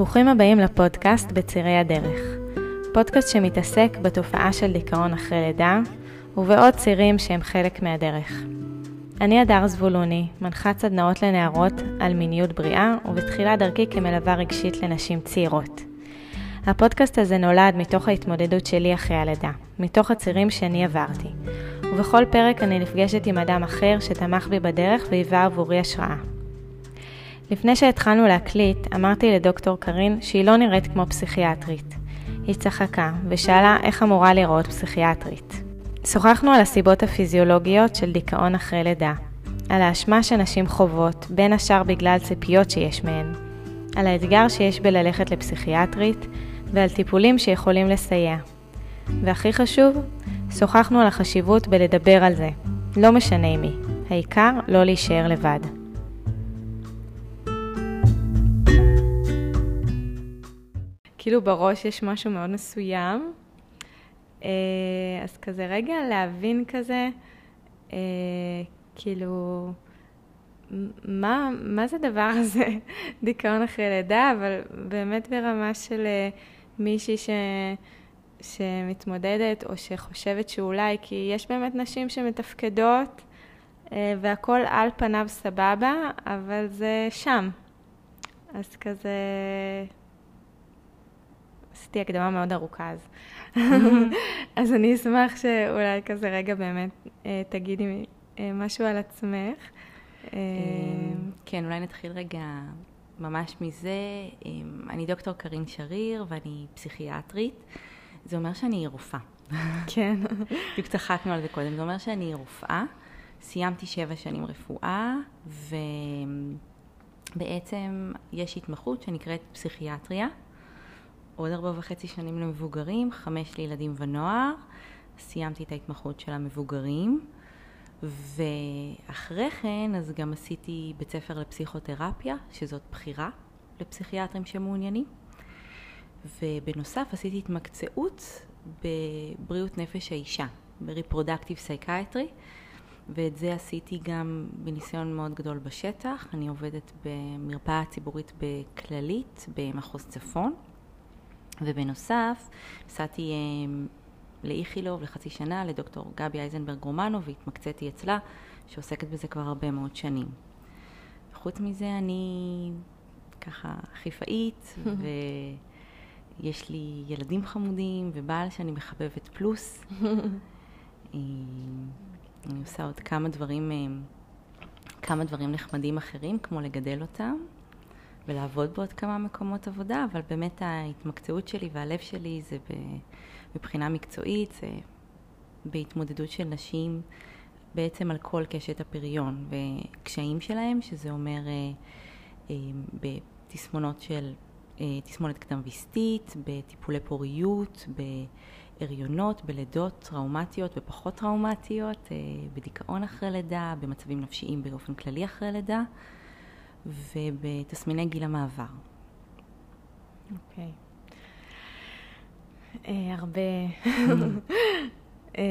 ברוכים הבאים לפודקאסט בצירי הדרך. פודקאסט שמתעסק בתופעה של דיכאון אחרי לידה, ובעוד צירים שהם חלק מהדרך. אני הדר זבולוני, מנחת סדנאות לנערות על מיניות בריאה, ובתחילת דרכי כמלווה רגשית לנשים צעירות. הפודקאסט הזה נולד מתוך ההתמודדות שלי אחרי הלידה, מתוך הצירים שאני עברתי. ובכל פרק אני נפגשת עם אדם אחר שתמך בי בדרך והיווה עבורי השראה. לפני שהתחלנו להקליט, אמרתי לדוקטור קארין שהיא לא נראית כמו פסיכיאטרית. היא צחקה ושאלה איך אמורה לראות פסיכיאטרית. שוחחנו על הסיבות הפיזיולוגיות של דיכאון אחרי לידה, על האשמה שנשים חוות, בין השאר בגלל ציפיות שיש מהן, על האתגר שיש בללכת לפסיכיאטרית ועל טיפולים שיכולים לסייע. והכי חשוב, שוחחנו על החשיבות בלדבר על זה, לא משנה מי, העיקר לא להישאר לבד. כאילו בראש יש משהו מאוד מסוים, אה, אז כזה רגע להבין כזה, אה, כאילו, מה, מה זה הדבר הזה, דיכאון אחרי לידה, אבל באמת ברמה של אה, מישהי ש... שמתמודדת או שחושבת שאולי, כי יש באמת נשים שמתפקדות והכל על פניו סבבה, אבל זה שם. אז כזה, עשיתי הקדמה מאוד ארוכה אז. אז אני אשמח שאולי כזה רגע באמת אה, תגידי אה, משהו על עצמך. אה, כן, אולי נתחיל רגע ממש מזה. אני דוקטור קרין שריר ואני פסיכיאטרית. זה אומר שאני רופאה. כן. בדיוק צחקנו על זה קודם. זה אומר שאני רופאה. סיימתי שבע שנים רפואה, ובעצם יש התמחות שנקראת פסיכיאטריה. עוד ארבע וחצי שנים למבוגרים, חמש לילדים ונוער. סיימתי את ההתמחות של המבוגרים. ואחרי כן, אז גם עשיתי בית ספר לפסיכותרפיה, שזאת בחירה לפסיכיאטרים שמעוניינים. ובנוסף עשיתי התמקצעות בבריאות נפש האישה, ב reproductive psychiatry, ואת זה עשיתי גם בניסיון מאוד גדול בשטח. אני עובדת במרפאה ציבורית בכללית, במחוז צפון. ובנוסף, נסעתי אה, לאיכילוב לחצי שנה לדוקטור גבי אייזנברג רומנו והתמקצעתי אצלה, שעוסקת בזה כבר הרבה מאוד שנים. חוץ מזה אני ככה חיפאית, ויש לי ילדים חמודים ובעל שאני מחבבת פלוס. אה, אני עושה עוד כמה דברים, אה, כמה דברים נחמדים אחרים, כמו לגדל אותם. ולעבוד בעוד כמה מקומות עבודה, אבל באמת ההתמקצעות שלי והלב שלי זה מבחינה מקצועית, זה בהתמודדות של נשים בעצם על כל קשת הפריון וקשיים שלהם, שזה אומר אה, אה, בתסמונות של אה, תסמונת קדם ויסטית, בטיפולי פוריות, בהריונות, בלידות טראומטיות ופחות טראומטיות, בדיכאון אחרי לידה, במצבים נפשיים באופן כללי אחרי לידה. ובתסמיני גיל המעבר. אוקיי. Okay. אה, הרבה... אה,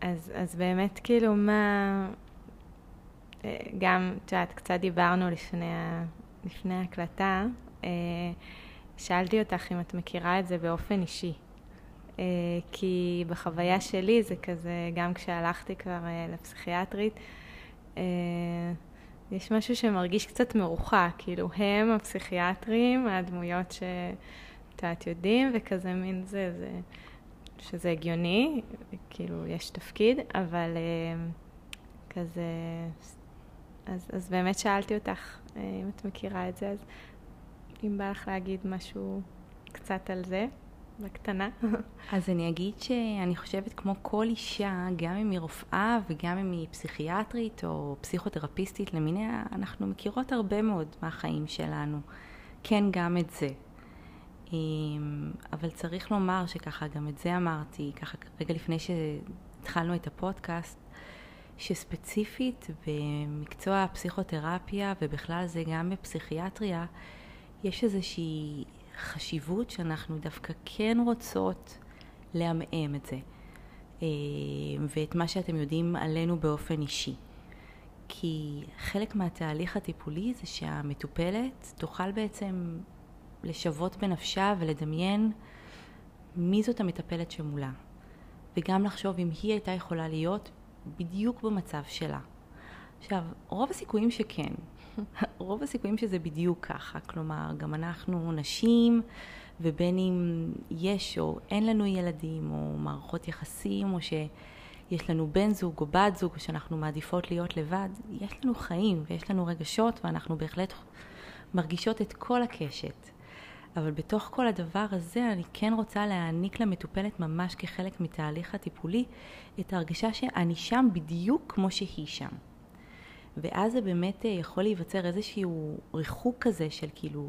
אז, אז באמת, כאילו, מה... אה, גם, את יודעת, קצת דיברנו לפני, ה... לפני ההקלטה. שאלתי אותך אם את מכירה את זה באופן אישי. כי בחוויה שלי זה כזה, גם כשהלכתי כבר לפסיכיאטרית, יש משהו שמרגיש קצת מרוחק, כאילו הם הפסיכיאטרים, הדמויות שאת יודעים, וכזה מין זה, זה, שזה הגיוני, כאילו יש תפקיד, אבל אה, כזה, אז, אז באמת שאלתי אותך אה, אם את מכירה את זה, אז אם בא לך להגיד משהו קצת על זה. בקטנה. אז אני אגיד שאני חושבת כמו כל אישה, גם אם היא רופאה וגם אם היא פסיכיאטרית או פסיכותרפיסטית למיניה, אנחנו מכירות הרבה מאוד מהחיים שלנו. כן, גם את זה. אמ, אבל צריך לומר שככה, גם את זה אמרתי, ככה רגע לפני שהתחלנו את הפודקאסט, שספציפית במקצוע הפסיכותרפיה ובכלל זה גם בפסיכיאטריה, יש איזושהי חשיבות שאנחנו דווקא כן רוצות לעמעם את זה, אה, ואת מה שאתם יודעים עלינו באופן אישי. כי חלק מהתהליך הטיפולי זה שהמטופלת תוכל בעצם לשוות בנפשה ולדמיין מי זאת המטפלת שמולה, וגם לחשוב אם היא הייתה יכולה להיות בדיוק במצב שלה. עכשיו, רוב הסיכויים שכן. רוב הסיכויים שזה בדיוק ככה. כלומר, גם אנחנו נשים, ובין אם יש או אין לנו ילדים, או מערכות יחסים, או שיש לנו בן זוג או בת זוג, או שאנחנו מעדיפות להיות לבד, יש לנו חיים ויש לנו רגשות, ואנחנו בהחלט מרגישות את כל הקשת. אבל בתוך כל הדבר הזה אני כן רוצה להעניק למטופלת ממש כחלק מתהליך הטיפולי את ההרגשה שאני שם בדיוק כמו שהיא שם. ואז זה באמת אה, יכול להיווצר איזשהו ריחוק כזה של כאילו,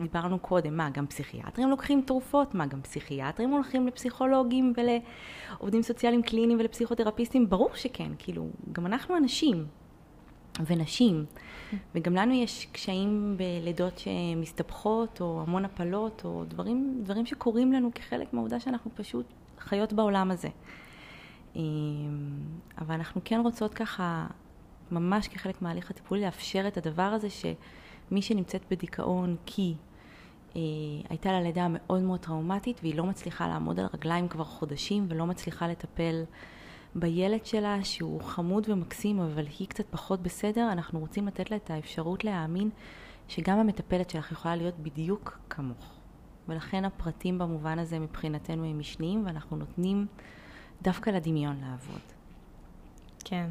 דיברנו קודם, מה, גם פסיכיאטרים לוקחים תרופות? מה, גם פסיכיאטרים הולכים לפסיכולוגים ולעובדים סוציאליים קליניים ולפסיכותרפיסטים? ברור שכן, כאילו, גם אנחנו אנשים ונשים, וגם לנו יש קשיים בלידות שמסתבכות, או המון הפלות, או דברים, דברים שקורים לנו כחלק מהעובדה שאנחנו פשוט חיות בעולם הזה. אמ, אבל אנחנו כן רוצות ככה ממש כחלק מההליך הטיפולי לאפשר את הדבר הזה שמי שנמצאת בדיכאון כי אה, הייתה לה לידה מאוד מאוד טראומטית והיא לא מצליחה לעמוד על רגליים כבר חודשים ולא מצליחה לטפל בילד שלה שהוא חמוד ומקסים אבל היא קצת פחות בסדר, אנחנו רוצים לתת לה את האפשרות להאמין שגם המטפלת שלך יכולה להיות בדיוק כמוך. ולכן הפרטים במובן הזה מבחינתנו הם משניים ואנחנו נותנים דווקא לדמיון לעבוד. כן.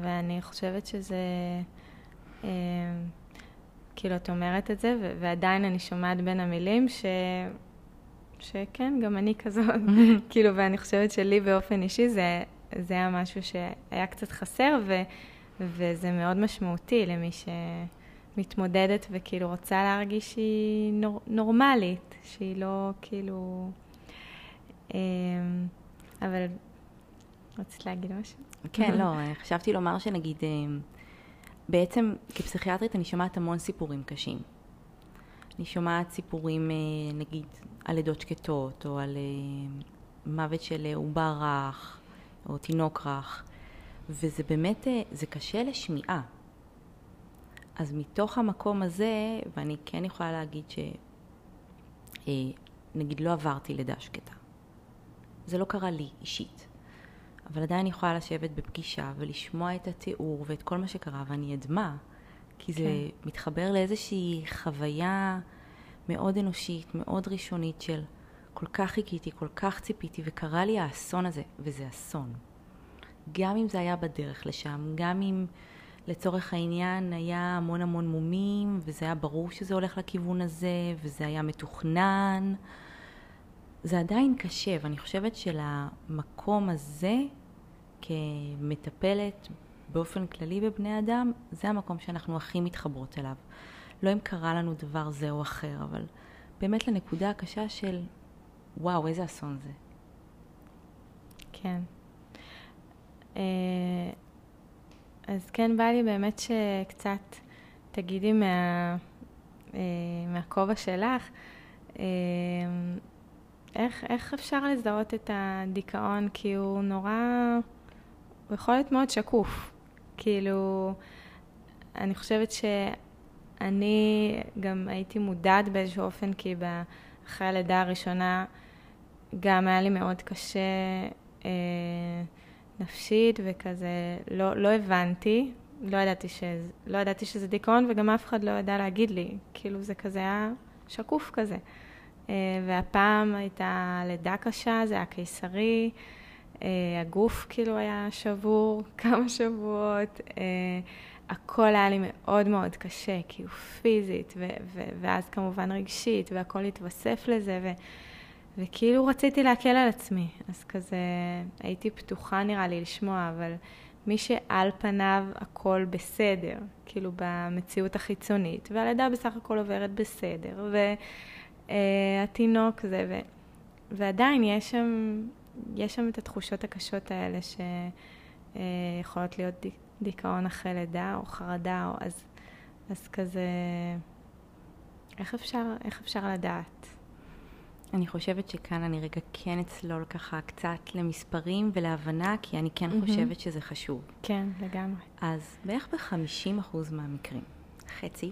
ואני חושבת שזה, אה, כאילו, את אומרת את זה, ו- ועדיין אני שומעת בין המילים ש... שכן, גם אני כזאת, כאילו, ואני חושבת שלי באופן אישי זה, זה היה משהו שהיה קצת חסר, ו, וזה מאוד משמעותי למי שמתמודדת וכאילו רוצה להרגיש שהיא נור, נורמלית, שהיא לא כאילו... אה, אבל רצית להגיד משהו? כן, לא, חשבתי לומר שנגיד, אה, בעצם כפסיכיאטרית אני שומעת המון סיפורים קשים. אני שומעת סיפורים, אה, נגיד, על לידות שקטות, או על אה, מוות של עובר רך, או תינוק רך, וזה באמת, זה קשה לשמיעה. אז מתוך המקום הזה, ואני כן יכולה להגיד ש... נגיד לא עברתי לידה שקטה. זה לא קרה לי אישית. אבל עדיין יכולה לשבת בפגישה ולשמוע את התיאור ואת כל מה שקרה, ואני אדמה, כי זה כן. מתחבר לאיזושהי חוויה מאוד אנושית, מאוד ראשונית של כל כך חיכיתי, כל כך ציפיתי, וקרה לי האסון הזה, וזה אסון. גם אם זה היה בדרך לשם, גם אם לצורך העניין היה המון המון מומים, וזה היה ברור שזה הולך לכיוון הזה, וזה היה מתוכנן, זה עדיין קשה, ואני חושבת שלמקום הזה כמטפלת באופן כללי בבני אדם, זה המקום שאנחנו הכי מתחברות אליו. לא אם קרה לנו דבר זה או אחר, אבל באמת לנקודה הקשה של וואו, איזה אסון זה. כן. אה, אז כן, בא לי באמת שקצת תגידי מה, אה, מהכובע שלך, אה, איך, איך אפשר לזהות את הדיכאון? כי הוא נורא... הוא יכול להיות מאוד שקוף. כאילו, אני חושבת שאני גם הייתי מודעת באיזשהו אופן, כי אחרי הלידה הראשונה גם היה לי מאוד קשה אה, נפשית וכזה, לא, לא הבנתי, לא ידעתי, שזה, לא ידעתי שזה דיכאון וגם אף אחד לא ידע להגיד לי, כאילו זה כזה היה שקוף כזה. אה, והפעם הייתה לידה קשה, זה היה קיסרי. Uh, הגוף כאילו היה שבור כמה שבועות, uh, הכל היה לי מאוד מאוד קשה, כאילו פיזית, ו- ו- ואז כמובן רגשית, והכל התווסף לזה, ו- וכאילו רציתי להקל על עצמי, אז כזה הייתי פתוחה נראה לי לשמוע, אבל מי שעל פניו הכל בסדר, כאילו במציאות החיצונית, והלידה בסך הכל עוברת בסדר, והתינוק uh, זה, ו- ועדיין יש שם יש שם את התחושות הקשות האלה שיכולות להיות דיכאון אחרי לידה או חרדה, או אז, אז כזה, איך אפשר, איך אפשר לדעת? אני חושבת שכאן אני רגע כן אצלול ככה קצת למספרים ולהבנה, כי אני כן מהמם. חושבת שזה חשוב. כן, לגמרי. אז בערך ב-50% מהמקרים, חצי,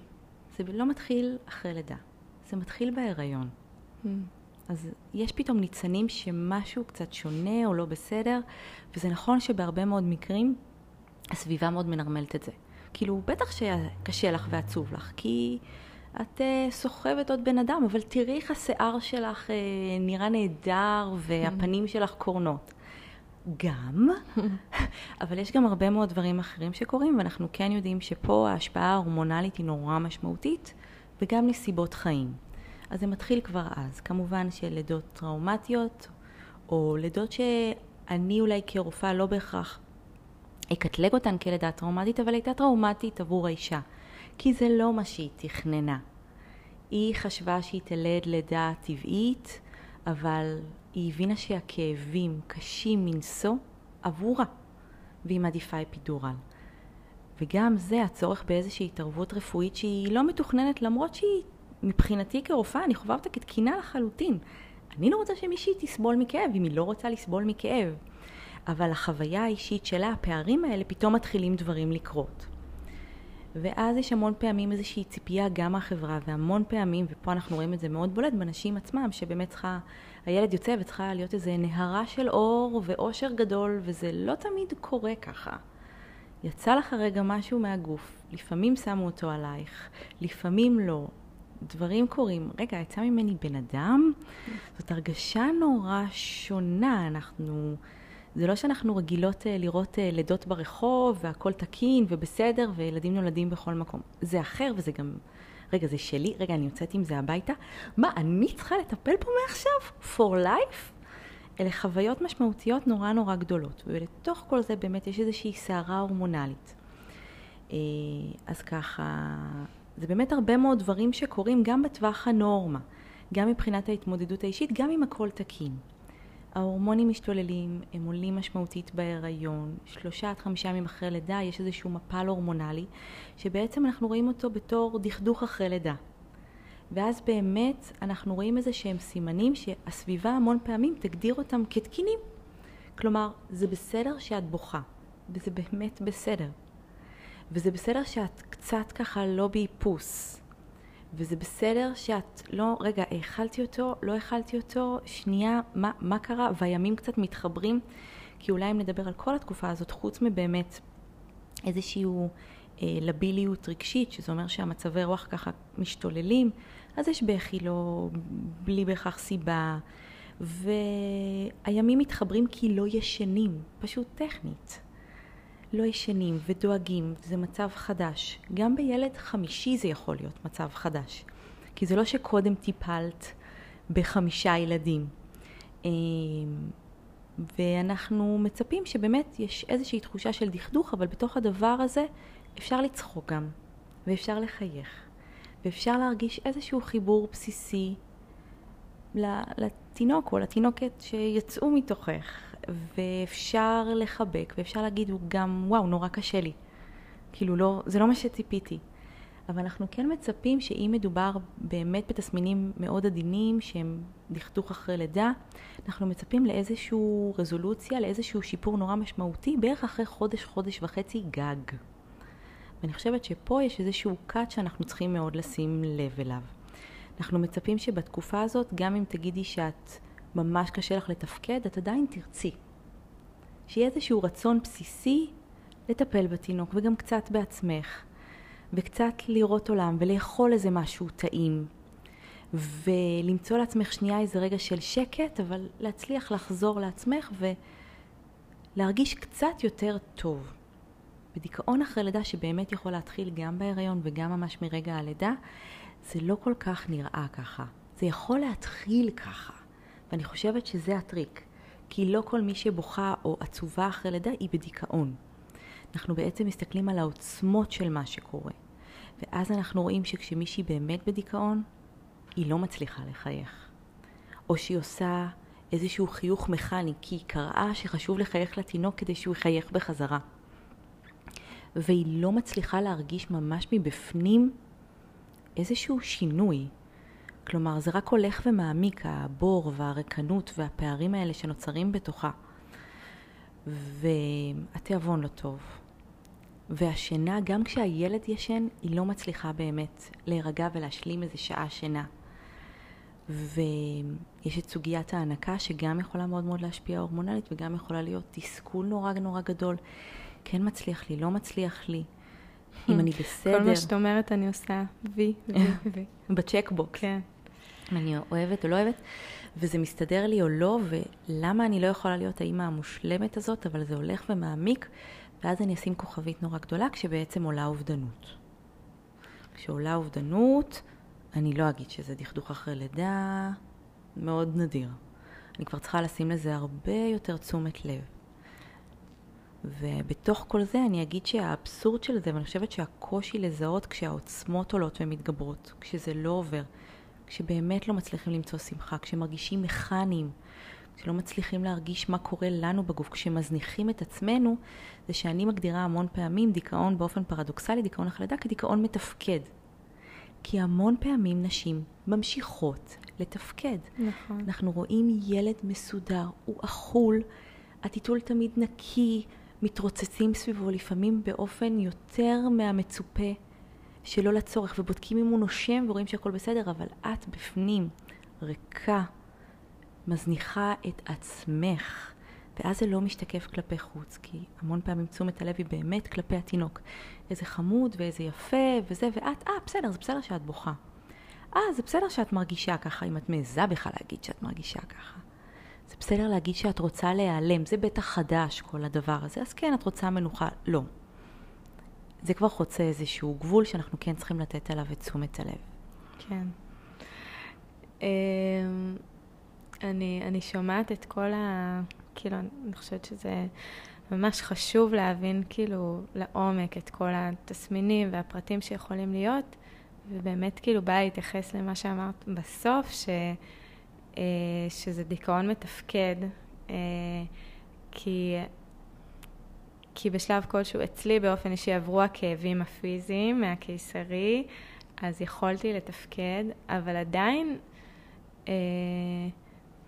זה לא מתחיל אחרי לידה, זה מתחיל בהיריון. Mm. אז יש פתאום ניצנים שמשהו קצת שונה או לא בסדר, וזה נכון שבהרבה מאוד מקרים הסביבה מאוד מנרמלת את זה. כאילו, בטח שקשה לך ועצוב לך, כי את uh, סוחבת עוד בן אדם, אבל תראי איך השיער שלך uh, נראה נהדר והפנים שלך קורנות. גם, אבל יש גם הרבה מאוד דברים אחרים שקורים, ואנחנו כן יודעים שפה ההשפעה ההורמונלית היא נורא משמעותית, וגם נסיבות חיים. אז זה מתחיל כבר אז. כמובן שלידות טראומטיות, או לידות שאני אולי כרופאה לא בהכרח אקטלג אותן כלידה טראומטית, אבל הייתה טראומטית עבור האישה. כי זה לא מה שהיא תכננה. היא חשבה שהיא תלד לידה טבעית, אבל היא הבינה שהכאבים קשים מנשוא עבורה, והיא מעדיפה אפידורל. וגם זה הצורך באיזושהי התערבות רפואית שהיא לא מתוכננת, למרות שהיא, מבחינתי כרופאה, אני חווה אותה כתקינה לחלוטין. אני לא רוצה שמישהי תסבול מכאב, אם היא לא רוצה לסבול מכאב. אבל החוויה האישית שלה, הפערים האלה, פתאום מתחילים דברים לקרות. ואז יש המון פעמים איזושהי ציפייה גם מהחברה, והמון פעמים, ופה אנחנו רואים את זה מאוד בולט, בנשים עצמם, שבאמת צריכה, הילד יוצא וצריכה להיות איזה נהרה של אור ואושר גדול, וזה לא תמיד קורה ככה. יצא לך רגע משהו מהגוף, לפעמים שמו אותו עלייך, לפעמים לא. דברים קורים, רגע, יצא ממני בן אדם? זאת הרגשה נורא שונה, אנחנו... זה לא שאנחנו רגילות uh, לראות uh, לידות ברחוב והכל תקין ובסדר וילדים נולדים בכל מקום. זה אחר וזה גם, רגע, זה שלי, רגע, אני יוצאת עם זה הביתה. מה, אני צריכה לטפל פה מעכשיו? for life? אלה חוויות משמעותיות נורא נורא גדולות, ולתוך כל זה באמת יש איזושהי סערה הורמונלית. Uh, אז ככה, זה באמת הרבה מאוד דברים שקורים גם בטווח הנורמה, גם מבחינת ההתמודדות האישית, גם אם הכל תקין. ההורמונים משתוללים, הם עולים משמעותית בהיריון, שלושה עד חמישה ימים אחרי לידה יש איזשהו מפל הורמונלי, שבעצם אנחנו רואים אותו בתור דכדוך אחרי לידה. ואז באמת אנחנו רואים איזה שהם סימנים שהסביבה המון פעמים תגדיר אותם כתקינים. כלומר, זה בסדר שאת בוכה, וזה באמת בסדר. וזה בסדר שאת קצת ככה לא באיפוס, וזה בסדר שאת לא, רגע, האכלתי אותו, לא האכלתי אותו, שנייה, מה, מה קרה? והימים קצת מתחברים, כי אולי אם נדבר על כל התקופה הזאת, חוץ מבאמת איזושהי אה, לביליות רגשית, שזה אומר שהמצבי רוח ככה משתוללים, אז יש בכי לא, בלי בהכרח סיבה, והימים מתחברים כי לא ישנים, פשוט טכנית. לא ישנים ודואגים, זה מצב חדש. גם בילד חמישי זה יכול להיות מצב חדש. כי זה לא שקודם טיפלת בחמישה ילדים. אמ, ואנחנו מצפים שבאמת יש איזושהי תחושה של דכדוך, אבל בתוך הדבר הזה אפשר לצחוק גם, ואפשר לחייך, ואפשר להרגיש איזשהו חיבור בסיסי לתינוק או לתינוקת שיצאו מתוכך, ואפשר לחבק, ואפשר להגיד גם, וואו, נורא קשה לי. כאילו, לא, זה לא מה שציפיתי. אבל אנחנו כן מצפים שאם מדובר באמת בתסמינים מאוד עדינים, שהם דכדוך אחרי לידה, אנחנו מצפים לאיזושהי רזולוציה, לאיזשהו שיפור נורא משמעותי, בערך אחרי חודש, חודש וחצי גג. ואני חושבת שפה יש איזשהו קאט שאנחנו צריכים מאוד לשים לב אליו. אנחנו מצפים שבתקופה הזאת, גם אם תגידי שאת ממש קשה לך לתפקד, את עדיין תרצי. שיהיה איזשהו רצון בסיסי לטפל בתינוק, וגם קצת בעצמך, וקצת לראות עולם, ולאכול איזה משהו טעים, ולמצוא לעצמך שנייה איזה רגע של שקט, אבל להצליח לחזור לעצמך ולהרגיש קצת יותר טוב. בדיכאון אחרי לידה, שבאמת יכול להתחיל גם בהיריון וגם ממש מרגע הלידה, זה לא כל כך נראה ככה. זה יכול להתחיל ככה. ואני חושבת שזה הטריק, כי לא כל מי שבוכה או עצובה אחרי לידה היא בדיכאון. אנחנו בעצם מסתכלים על העוצמות של מה שקורה. ואז אנחנו רואים שכשמישהי באמת בדיכאון, היא לא מצליחה לחייך. או שהיא עושה איזשהו חיוך מכני, כי היא קראה שחשוב לחייך לתינוק כדי שהוא יחייך בחזרה. והיא לא מצליחה להרגיש ממש מבפנים איזשהו שינוי. כלומר, זה רק הולך ומעמיק, הבור והריקנות והפערים האלה שנוצרים בתוכה. והתיאבון לא טוב. והשינה, גם כשהילד ישן, היא לא מצליחה באמת להירגע ולהשלים איזה שעה שינה. ויש את סוגיית ההנקה שגם יכולה מאוד מאוד להשפיע הורמונלית וגם יכולה להיות תסכול נורא נורא גדול. כן מצליח לי, לא מצליח לי. אם אני בסדר. כל מה שאת אומרת אני עושה וי, וי, וי. בצ'קבוקס. כן. אני אוהבת או לא אוהבת, וזה מסתדר לי או לא, ולמה אני לא יכולה להיות האימא המושלמת הזאת, אבל זה הולך ומעמיק, ואז אני אשים כוכבית נורא גדולה, כשבעצם עולה אובדנות. כשעולה אובדנות, אני לא אגיד שזה דכדוך אחרי לידה, מאוד נדיר. אני כבר צריכה לשים לזה הרבה יותר תשומת לב. ובתוך כל זה אני אגיד שהאבסורד של זה, ואני חושבת שהקושי לזהות כשהעוצמות עולות ומתגברות, כשזה לא עבר, כשבאמת לא מצליחים למצוא שמחה, כשמרגישים מכניים, כשלא מצליחים להרגיש מה קורה לנו בגוף, כשמזניחים את עצמנו, זה שאני מגדירה המון פעמים דיכאון באופן פרדוקסלי, דיכאון אחרי לידה, כדיכאון מתפקד. כי המון פעמים נשים ממשיכות לתפקד. נכון. אנחנו רואים ילד מסודר, הוא אכול, הטיטול תמיד נקי, מתרוצצים סביבו לפעמים באופן יותר מהמצופה, שלא לצורך, ובודקים אם הוא נושם ורואים שהכל בסדר, אבל את בפנים, ריקה, מזניחה את עצמך, ואז זה לא משתקף כלפי חוץ, כי המון פעמים תשומת הלב היא באמת כלפי התינוק. איזה חמוד ואיזה יפה וזה, ואת, אה, בסדר, זה בסדר שאת בוכה. אה, זה בסדר שאת מרגישה ככה, אם את מעיזה בכלל להגיד שאת מרגישה ככה. זה בסדר להגיד שאת רוצה להיעלם, זה בטח חדש כל הדבר הזה, אז כן, את רוצה מנוחה. לא. זה כבר חוצה איזשהו גבול שאנחנו כן צריכים לתת עליו את תשומת הלב. כן. אמ, אני, אני שומעת את כל ה... כאילו, אני חושבת שזה ממש חשוב להבין כאילו לעומק את כל התסמינים והפרטים שיכולים להיות, ובאמת כאילו באה להתייחס למה שאמרת בסוף, ש, שזה דיכאון מתפקד, אה, כי, כי בשלב כלשהו אצלי באופן אישי עברו הכאבים הפיזיים מהקיסרי, אז יכולתי לתפקד, אבל עדיין, אה,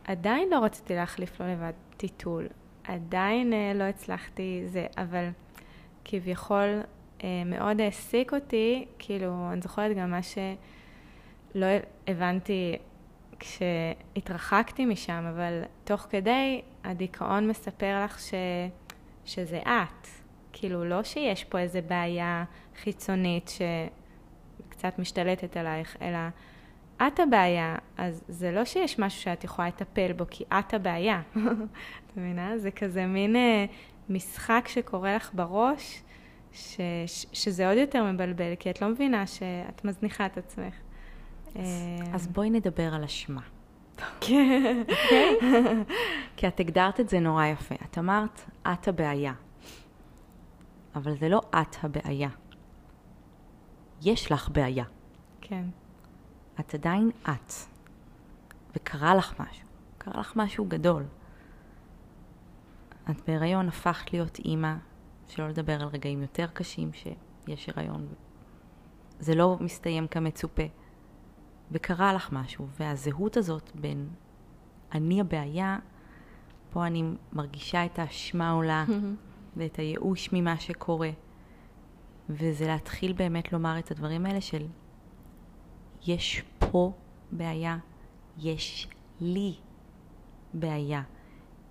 עדיין לא רציתי להחליף לו לבד טיטול. עדיין אה, לא הצלחתי זה, אבל כביכול אה, מאוד העסיק אותי, כאילו, אני זוכרת גם מה שלא הבנתי כשהתרחקתי משם, אבל תוך כדי הדיכאון מספר לך ש, שזה את. כאילו, לא שיש פה איזה בעיה חיצונית שקצת משתלטת עלייך, אלא את הבעיה, אז זה לא שיש משהו שאת יכולה לטפל בו, כי את הבעיה. את מבינה? זה כזה מין אה, משחק שקורה לך בראש, ש, ש, שזה עוד יותר מבלבל, כי את לא מבינה שאת מזניחה את עצמך. אז, אז בואי נדבר על אשמה. כן. כי את הגדרת את זה נורא יפה. את אמרת, את הבעיה. אבל זה לא את הבעיה. יש לך בעיה. כן. את עדיין את. וקרה לך משהו. קרה לך משהו גדול. את בהיריון הפכת להיות אימא, שלא לדבר על רגעים יותר קשים שיש הריון. זה לא מסתיים כמצופה. וקרה לך משהו, והזהות הזאת בין אני הבעיה, פה אני מרגישה את האשמה עולה ואת הייאוש ממה שקורה. וזה להתחיל באמת לומר את הדברים האלה של יש פה בעיה, יש לי בעיה.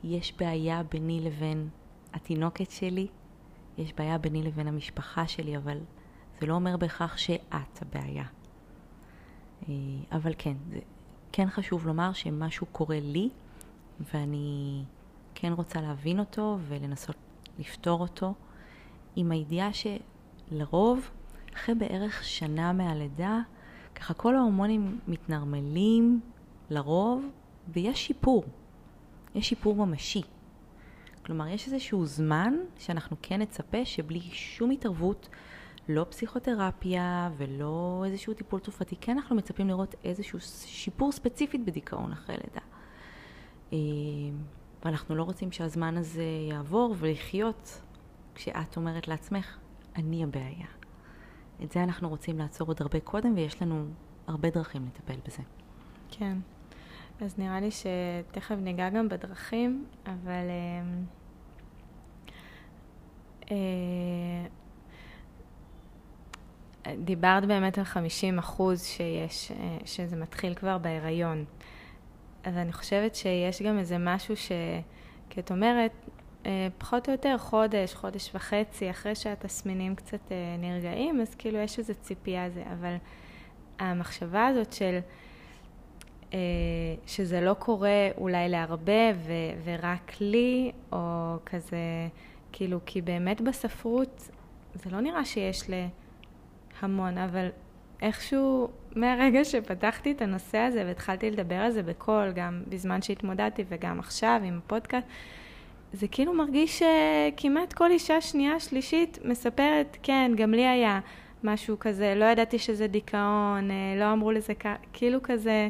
יש בעיה ביני לבין התינוקת שלי, יש בעיה ביני לבין המשפחה שלי, אבל זה לא אומר בהכרח שאת הבעיה. אה, אבל כן, זה כן חשוב לומר שמשהו קורה לי, ואני כן רוצה להבין אותו ולנסות לפתור אותו, עם הידיעה שלרוב, אחרי בערך שנה מהלידה, ככה כל ההורמונים מתנרמלים לרוב, ויש שיפור. יש שיפור ממשי. כלומר, יש איזשהו זמן שאנחנו כן נצפה שבלי שום התערבות, לא פסיכותרפיה ולא איזשהו טיפול תרופתי, כן אנחנו מצפים לראות איזשהו שיפור ספציפית בדיכאון אחרי לידה. אה, ואנחנו לא רוצים שהזמן הזה יעבור ולחיות כשאת אומרת לעצמך, אני הבעיה. את זה אנחנו רוצים לעצור עוד הרבה קודם, ויש לנו הרבה דרכים לטפל בזה. כן. אז נראה לי שתכף ניגע גם בדרכים, אבל... אה, אה, דיברת באמת על 50 אחוז שיש, אה, שזה מתחיל כבר בהיריון. אז אני חושבת שיש גם איזה משהו ש... כי את אומרת, אה, פחות או יותר חודש, חודש וחצי, אחרי שהתסמינים קצת אה, נרגעים, אז כאילו יש איזו ציפייה זה. אבל המחשבה הזאת של שזה לא קורה אולי להרבה ו- ורק לי, או כזה, כאילו, כי באמת בספרות זה לא נראה שיש ל... המון, אבל איכשהו, מהרגע שפתחתי את הנושא הזה והתחלתי לדבר על זה בקול, גם בזמן שהתמודדתי וגם עכשיו עם הפודקאסט, זה כאילו מרגיש שכמעט כל אישה שנייה, שלישית, מספרת, כן, גם לי היה משהו כזה, לא ידעתי שזה דיכאון, אה, לא אמרו לזה כ... כאילו כזה,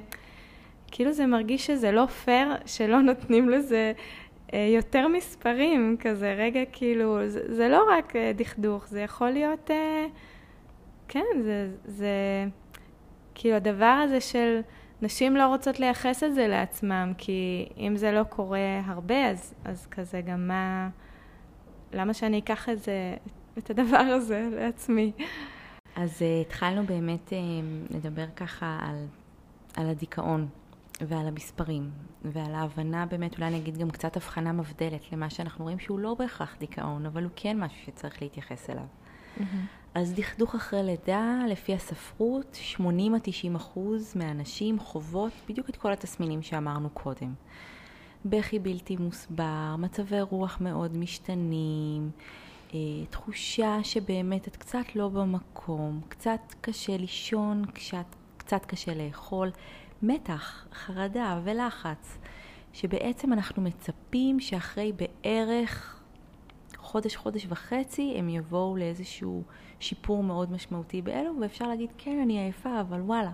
כאילו זה מרגיש שזה לא פייר שלא נותנים לזה אה, יותר מספרים, כזה. רגע כאילו, זה, זה לא רק אה, דכדוך, זה יכול להיות... כן, זה, זה כאילו הדבר הזה של נשים לא רוצות לייחס את זה לעצמם, כי אם זה לא קורה הרבה, אז, אז כזה גם מה, למה שאני אקח את זה, את הדבר הזה לעצמי? אז uh, התחלנו באמת uh, לדבר ככה על, על הדיכאון ועל המספרים ועל ההבנה באמת, אולי אני אגיד גם קצת הבחנה מבדלת למה שאנחנו רואים שהוא לא בהכרח דיכאון, אבל הוא כן משהו שצריך להתייחס אליו. Mm-hmm. אז דכדוך אחרי לידה, לפי הספרות, 80 90 אחוז מהנשים חוות בדיוק את כל התסמינים שאמרנו קודם. בכי בלתי מוסבר, מצבי רוח מאוד משתנים, אה, תחושה שבאמת את קצת לא במקום, קצת קשה לישון, קצת, קצת קשה לאכול, מתח, חרדה ולחץ, שבעצם אנחנו מצפים שאחרי בערך חודש, חודש וחצי, הם יבואו לאיזשהו שיפור מאוד משמעותי באלו, ואפשר להגיד, כן, אני עייפה, אבל וואלה,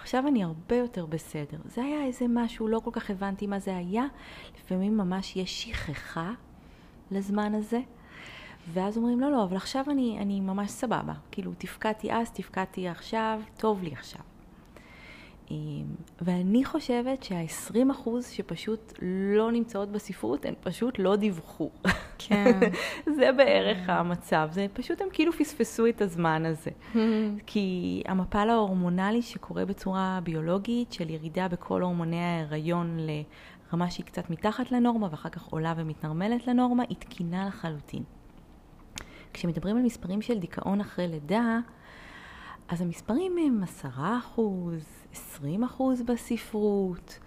עכשיו אני הרבה יותר בסדר. זה היה איזה משהו, לא כל כך הבנתי מה זה היה. לפעמים ממש יש שכחה לזמן הזה, ואז אומרים, לא, לא, אבל עכשיו אני, אני ממש סבבה. כאילו, תפקדתי אז, תפקדתי עכשיו, טוב לי עכשיו. ואני חושבת שה-20% שפשוט לא נמצאות בספרות, הן פשוט לא דיווחו. כן. זה בערך כן. המצב, זה פשוט הם כאילו פספסו את הזמן הזה. כי המפל ההורמונלי שקורה בצורה ביולוגית, של ירידה בכל הורמוני ההיריון לרמה שהיא קצת מתחת לנורמה, ואחר כך עולה ומתנרמלת לנורמה, היא תקינה לחלוטין. כשמדברים על מספרים של דיכאון אחרי לידה, אז המספרים הם 10 אחוז, 20 אחוז בספרות,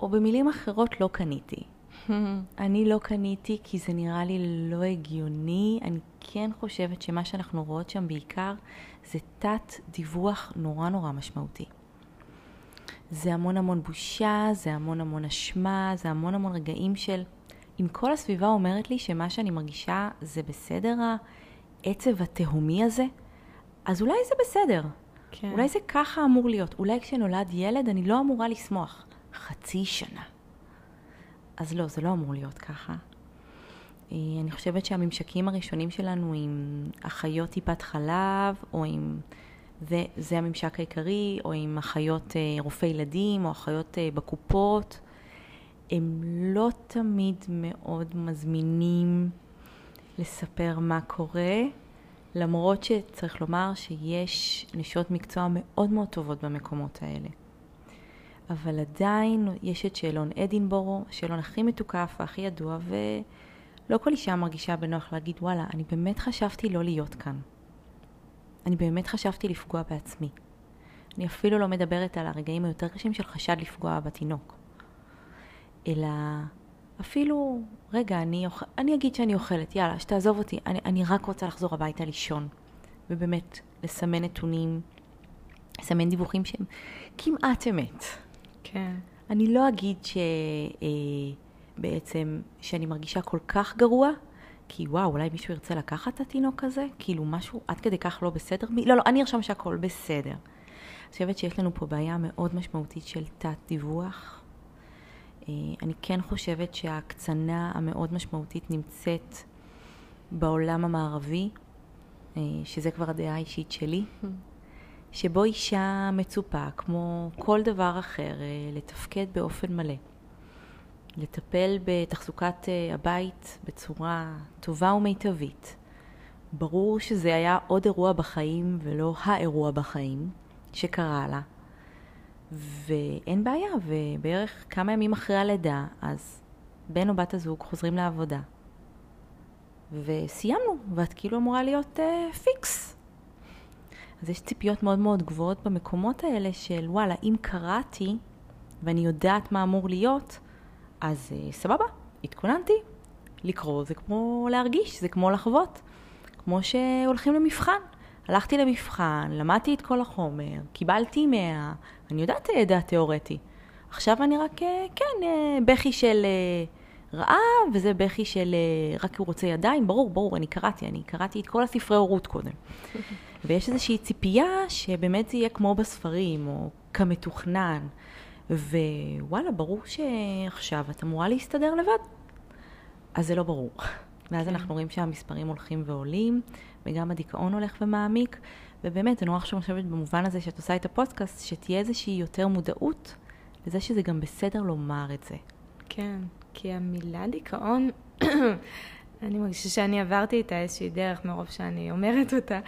או במילים אחרות לא קניתי. אני לא קניתי כי זה נראה לי לא הגיוני. אני כן חושבת שמה שאנחנו רואות שם בעיקר זה תת דיווח נורא נורא משמעותי. זה המון המון בושה, זה המון המון אשמה, זה המון המון רגעים של... אם כל הסביבה אומרת לי שמה שאני מרגישה זה בסדר, העצב התהומי הזה, אז אולי זה בסדר. כן. אולי זה ככה אמור להיות. אולי כשנולד ילד אני לא אמורה לשמוח. חצי שנה. אז לא, זה לא אמור להיות ככה. אה, אני חושבת שהממשקים הראשונים שלנו עם אחיות טיפת חלב, או עם... זה, זה הממשק העיקרי, או עם אחיות אה, רופאי ילדים, או אחיות אה, בקופות, הם לא תמיד מאוד מזמינים לספר מה קורה, למרות שצריך לומר שיש נשות מקצוע מאוד מאוד טובות במקומות האלה. אבל עדיין יש את שאלון אדינבורו, השאלון הכי מתוקף והכי ידוע, ולא כל אישה מרגישה בנוח להגיד, וואלה, אני באמת חשבתי לא להיות כאן. אני באמת חשבתי לפגוע בעצמי. אני אפילו לא מדברת על הרגעים היותר קשים של חשד לפגוע בתינוק. אלא אפילו, רגע, אני, אוכל, אני אגיד שאני אוכלת, יאללה, שתעזוב אותי, אני, אני רק רוצה לחזור הביתה לישון. ובאמת, לסמן נתונים, לסמן דיווחים שהם כמעט אמת. כן. אני לא אגיד שבעצם, אה, שאני מרגישה כל כך גרוע, כי וואו, אולי מישהו ירצה לקחת את התינוק הזה? כאילו משהו עד כדי כך לא בסדר? לא, לא, אני ארשום שהכל בסדר. אני חושבת שיש לנו פה בעיה מאוד משמעותית של תת-דיווח. אה, אני כן חושבת שההקצנה המאוד משמעותית נמצאת בעולם המערבי, אה, שזה כבר הדעה האישית שלי, שבו אישה מצופה, כמו כל דבר אחר, אה, לתפקד באופן מלא. לטפל בתחזוקת הבית בצורה טובה ומיטבית. ברור שזה היה עוד אירוע בחיים ולא האירוע בחיים שקרה לה. ואין בעיה, ובערך כמה ימים אחרי הלידה, אז בן או בת הזוג חוזרים לעבודה. וסיימנו, ואת כאילו אמורה להיות אה, פיקס. אז יש ציפיות מאוד מאוד גבוהות במקומות האלה של וואלה, אם קראתי ואני יודעת מה אמור להיות, אז אה, סבבה, התכוננתי. לקרוא זה כמו להרגיש, זה כמו לחוות. כמו שהולכים למבחן. הלכתי למבחן, למדתי את כל החומר, קיבלתי 100, אני יודעת הידע התיאורטי. עכשיו אני רק, אה, כן, אה, בכי של אה, רעב, וזה בכי של רק הוא רוצה ידיים, ברור, ברור, אני קראתי, אני קראתי את כל הספרי הורות קודם. ויש איזושהי ציפייה שבאמת זה יהיה כמו בספרים, או כמתוכנן. ווואלה, ברור שעכשיו את אמורה להסתדר לבד. אז זה לא ברור. ואז כן. אנחנו רואים שהמספרים הולכים ועולים, וגם הדיכאון הולך ומעמיק, ובאמת, זה נורא חשוב לשבת במובן הזה שאת עושה את הפודקאסט, שתהיה איזושהי יותר מודעות לזה שזה גם בסדר לומר את זה. כן, כי המילה דיכאון, אני מרגישה שאני עברתי איתה איזושהי דרך מרוב שאני אומרת אותה,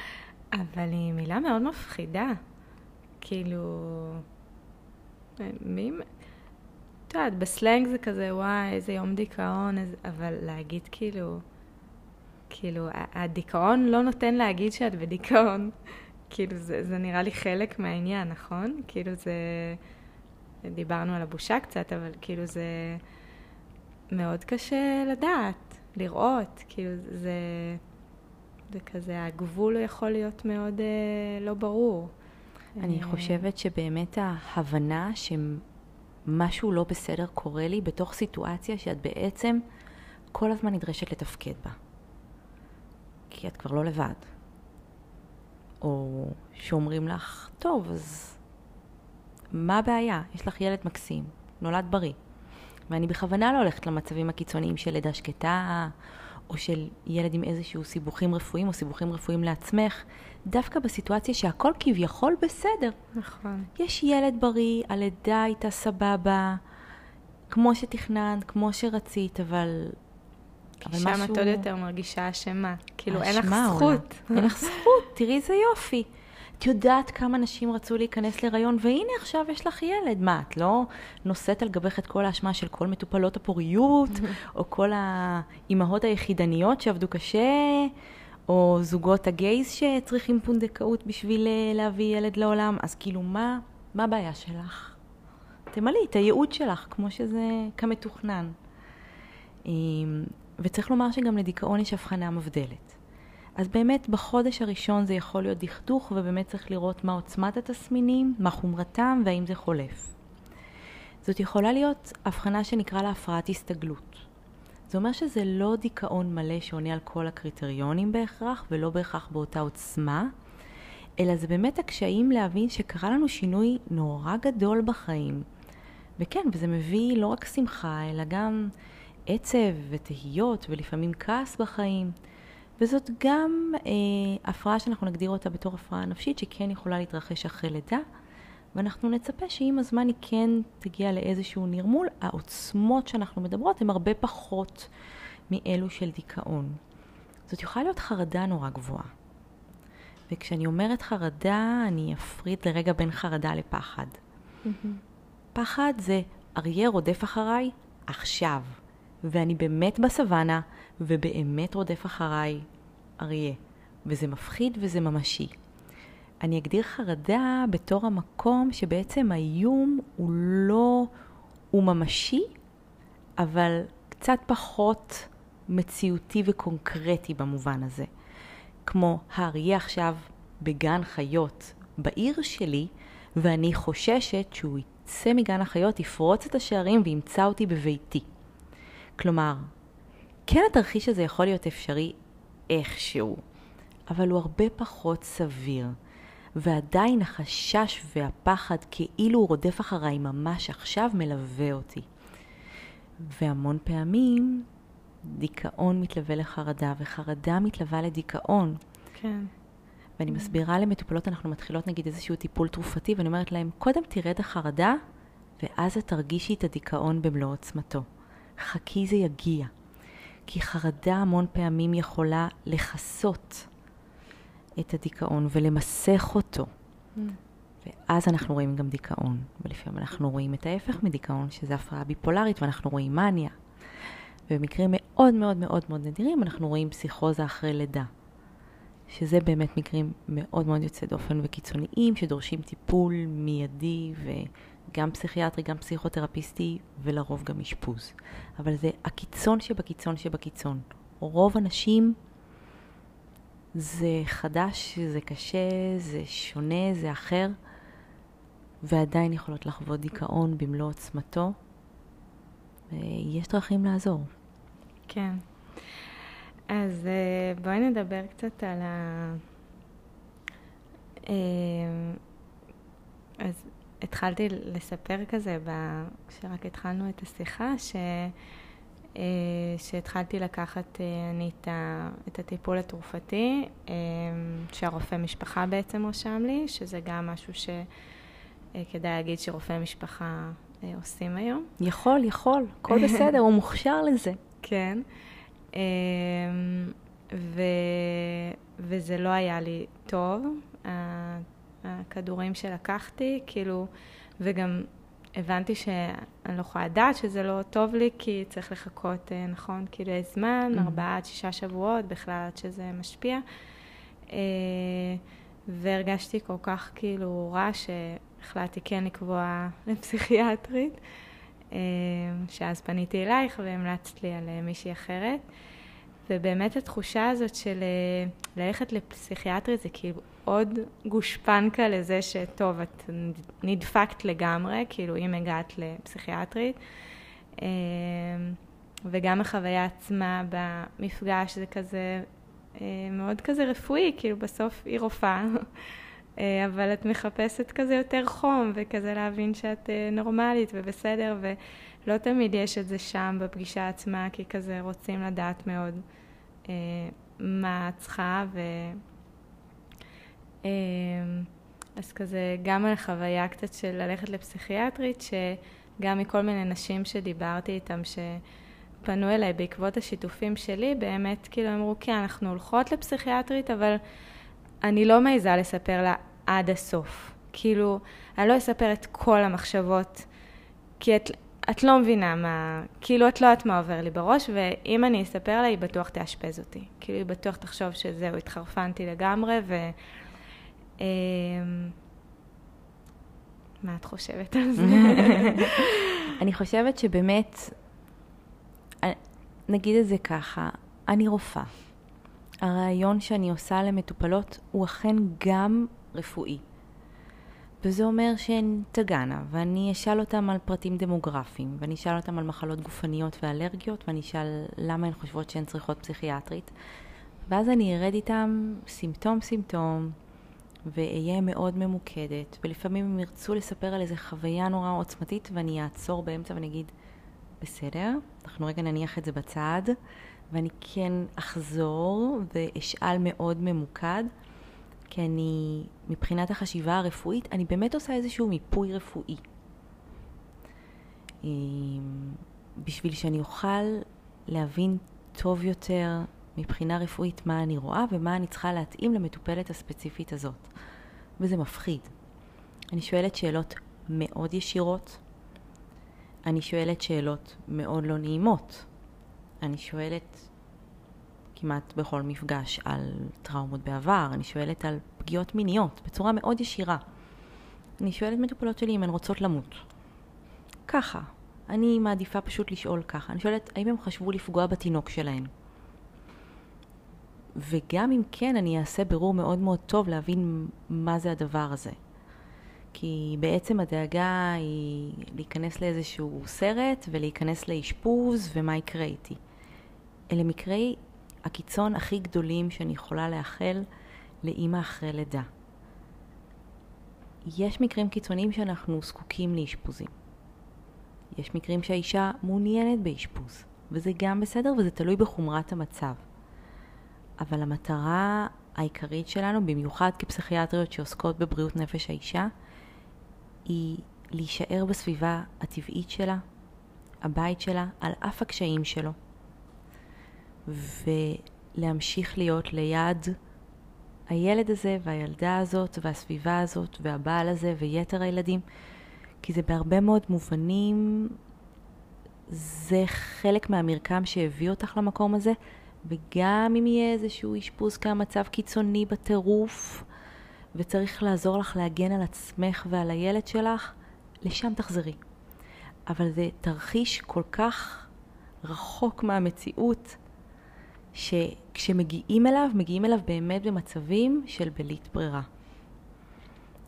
אבל היא מילה מאוד מפחידה. כאילו, מי... את יודעת, בסלנג זה כזה, וואי, איזה יום דיכאון, איזה... אבל להגיד כאילו, כאילו, הדיכאון לא נותן להגיד שאת בדיכאון. כאילו, זה, זה נראה לי חלק מהעניין, נכון? כאילו, זה... דיברנו על הבושה קצת, אבל כאילו זה מאוד קשה לדעת, לראות, כאילו זה, זה כזה, הגבול יכול להיות מאוד אה, לא ברור. אני אה... חושבת שבאמת ההבנה שמשהו לא בסדר קורה לי בתוך סיטואציה שאת בעצם כל הזמן נדרשת לתפקד בה. כי את כבר לא לבד. או שאומרים לך, טוב, אז מה הבעיה? יש לך ילד מקסים, נולד בריא. ואני בכוונה לא הולכת למצבים הקיצוניים של לידה שקטה, או של ילד עם איזשהו סיבוכים רפואיים, או סיבוכים רפואיים לעצמך, דווקא בסיטואציה שהכל כביכול בסדר. נכון. יש ילד בריא, הלידה הייתה סבבה, כמו שתכננת, כמו שרצית, אבל משהו... שם את עוד יותר מרגישה אשמה. כאילו, אין לך זכות. אין לך זכות, תראי איזה יופי. את יודעת כמה נשים רצו להיכנס להיריון, והנה עכשיו יש לך ילד. מה, את לא נושאת על גבך את כל האשמה של כל מטופלות הפוריות, או כל האימהות היחידניות שעבדו קשה, או זוגות הגייז שצריכים פונדקאות בשביל אה, להביא ילד לעולם? אז כאילו, מה, מה הבעיה שלך? תמלאי את הייעוד שלך, כמו שזה כמתוכנן. וצריך לומר שגם לדיכאון יש הבחנה מבדלת. אז באמת בחודש הראשון זה יכול להיות דכדוך, ובאמת צריך לראות מה עוצמת התסמינים, מה חומרתם והאם זה חולף. זאת יכולה להיות הבחנה שנקרא לה הפרעת הסתגלות. זה אומר שזה לא דיכאון מלא שעונה על כל הקריטריונים בהכרח, ולא בהכרח באותה עוצמה, אלא זה באמת הקשיים להבין שקרה לנו שינוי נורא גדול בחיים. וכן, וזה מביא לא רק שמחה, אלא גם עצב ותהיות ולפעמים כעס בחיים. וזאת גם אה, הפרעה שאנחנו נגדיר אותה בתור הפרעה נפשית שכן יכולה להתרחש אחרי לידה, ואנחנו נצפה שעם הזמן היא כן תגיע לאיזשהו נרמול. העוצמות שאנחנו מדברות הן הרבה פחות מאלו של דיכאון. זאת יכולה להיות חרדה נורא גבוהה. וכשאני אומרת חרדה, אני אפריד לרגע בין חרדה לפחד. Mm-hmm. פחד זה אריה רודף אחריי עכשיו. ואני באמת בסוואנה, ובאמת רודף אחריי אריה. וזה מפחיד וזה ממשי. אני אגדיר חרדה בתור המקום שבעצם האיום הוא לא, הוא ממשי, אבל קצת פחות מציאותי וקונקרטי במובן הזה. כמו האריה עכשיו בגן חיות בעיר שלי, ואני חוששת שהוא יצא מגן החיות, יפרוץ את השערים וימצא אותי בביתי. כלומר, כן התרחיש הזה יכול להיות אפשרי איכשהו, אבל הוא הרבה פחות סביר. ועדיין החשש והפחד כאילו הוא רודף אחריי ממש עכשיו מלווה אותי. והמון פעמים דיכאון מתלווה לחרדה וחרדה מתלווה לדיכאון. כן. ואני מסבירה למטופלות, אנחנו מתחילות נגיד איזשהו טיפול תרופתי, ואני אומרת להם, קודם תרד החרדה, ואז את תרגישי את הדיכאון במלוא עוצמתו. חכי זה יגיע. כי חרדה המון פעמים יכולה לכסות את הדיכאון ולמסך אותו. Mm. ואז אנחנו רואים גם דיכאון, ולפעמים אנחנו רואים את ההפך מדיכאון, שזה הפרעה ביפולרית, ואנחנו רואים מניה. ובמקרים מאוד מאוד מאוד מאוד נדירים אנחנו רואים פסיכוזה אחרי לידה. שזה באמת מקרים מאוד מאוד יוצאי דופן וקיצוניים, שדורשים טיפול מיידי וגם פסיכיאטרי, גם פסיכותרפיסטי, ולרוב גם אשפוז. אבל זה הקיצון שבקיצון שבקיצון. רוב הנשים זה חדש, זה קשה, זה שונה, זה אחר, ועדיין יכולות לחוות דיכאון במלוא עוצמתו. ויש דרכים לעזור. כן. אז אה, בואי נדבר קצת על ה... אה, אז התחלתי לספר כזה, כשרק התחלנו את השיחה, ש... אה, שהתחלתי לקחת אני את, ה... את הטיפול התרופתי, שהרופא משפחה בעצם רשם לי, שזה גם משהו שכדאי להגיד שרופאי משפחה עושים היום. יכול, יכול, הכל בסדר, הוא מוכשר לזה. כן. ו, וזה לא היה לי טוב, הכדורים שלקחתי, כאילו, וגם הבנתי שאני לא יכולה לדעת שזה לא טוב לי, כי צריך לחכות, אה, נכון, כאילו זמן, mm-hmm. ארבעה עד שישה שבועות בכלל עד שזה משפיע. אה, והרגשתי כל כך כאילו רע שהחלטתי כן לקבוע לפסיכיאטרית. אה, שאז פניתי אלייך והמלצת לי על מישהי אחרת. ובאמת התחושה הזאת של ללכת לפסיכיאטרית זה כאילו עוד גושפנקה לזה שטוב, את נדפקת לגמרי, כאילו אם הגעת לפסיכיאטרית. וגם החוויה עצמה במפגש זה כזה מאוד כזה רפואי, כאילו בסוף היא רופאה. אה, אבל את מחפשת כזה יותר חום, וכזה להבין שאת אה, נורמלית ובסדר, ולא תמיד יש את זה שם בפגישה עצמה, כי כזה רוצים לדעת מאוד אה, מה את צריכה, ו... אז כזה, גם על החוויה קצת של ללכת לפסיכיאטרית, שגם מכל מיני נשים שדיברתי איתן, שפנו אליי בעקבות השיתופים שלי, באמת כאילו אמרו, כן, אנחנו הולכות לפסיכיאטרית, אבל אני לא מעיזה לספר לה עד הסוף. כאילו, אני לא אספר את כל המחשבות, כי את, את לא מבינה מה, כאילו את לא יודעת מה עובר לי בראש, ואם אני אספר לה, היא בטוח תאשפז אותי. כאילו, היא בטוח תחשוב שזהו, התחרפנתי לגמרי, ו... אמ, מה את חושבת על זה? אני חושבת שבאמת, אה, נגיד את זה ככה, אני רופאה. הרעיון שאני עושה למטופלות הוא אכן גם רפואי. וזה אומר שהן תגענה, ואני אשאל אותן על פרטים דמוגרפיים, ואני אשאל אותן על מחלות גופניות ואלרגיות, ואני אשאל למה הן חושבות שהן צריכות פסיכיאטרית. ואז אני ארד איתן סימפטום סימפטום, ואהיה מאוד ממוקדת, ולפעמים הם ירצו לספר על איזה חוויה נורא עוצמתית, ואני אעצור באמצע ואני אגיד, בסדר, אנחנו רגע נניח את זה בצד, ואני כן אחזור ואשאל מאוד ממוקד, כי אני, מבחינת החשיבה הרפואית, אני באמת עושה איזשהו מיפוי רפואי. אמ, בשביל שאני אוכל להבין טוב יותר מבחינה רפואית מה אני רואה ומה אני צריכה להתאים למטופלת הספציפית הזאת. וזה מפחיד. אני שואלת שאלות מאוד ישירות, אני שואלת שאלות מאוד לא נעימות. אני שואלת כמעט בכל מפגש על טראומות בעבר, אני שואלת על פגיעות מיניות בצורה מאוד ישירה. אני שואלת מטופלות שלי אם הן רוצות למות. ככה. אני מעדיפה פשוט לשאול ככה. אני שואלת האם הם חשבו לפגוע בתינוק שלהן. וגם אם כן, אני אעשה בירור מאוד מאוד טוב להבין מה זה הדבר הזה. כי בעצם הדאגה היא להיכנס לאיזשהו סרט ולהיכנס לאשפוז ומה יקרה איתי. אלה מקרי הקיצון הכי גדולים שאני יכולה לאחל לאימא אחרי לידה. יש מקרים קיצוניים שאנחנו זקוקים לאשפוזים. יש מקרים שהאישה מעוניינת באשפוז, וזה גם בסדר וזה תלוי בחומרת המצב. אבל המטרה העיקרית שלנו, במיוחד כפסיכיאטריות שעוסקות בבריאות נפש האישה, היא להישאר בסביבה הטבעית שלה, הבית שלה, על אף הקשיים שלו, ולהמשיך להיות ליד הילד הזה והילדה הזאת והסביבה הזאת והבעל הזה ויתר הילדים, כי זה בהרבה מאוד מובנים, זה חלק מהמרקם שהביא אותך למקום הזה, וגם אם יהיה איזשהו אשפוז כמצב קיצוני בטירוף, וצריך לעזור לך להגן על עצמך ועל הילד שלך, לשם תחזרי. אבל זה תרחיש כל כך רחוק מהמציאות, שכשמגיעים אליו, מגיעים אליו באמת במצבים של בלית ברירה.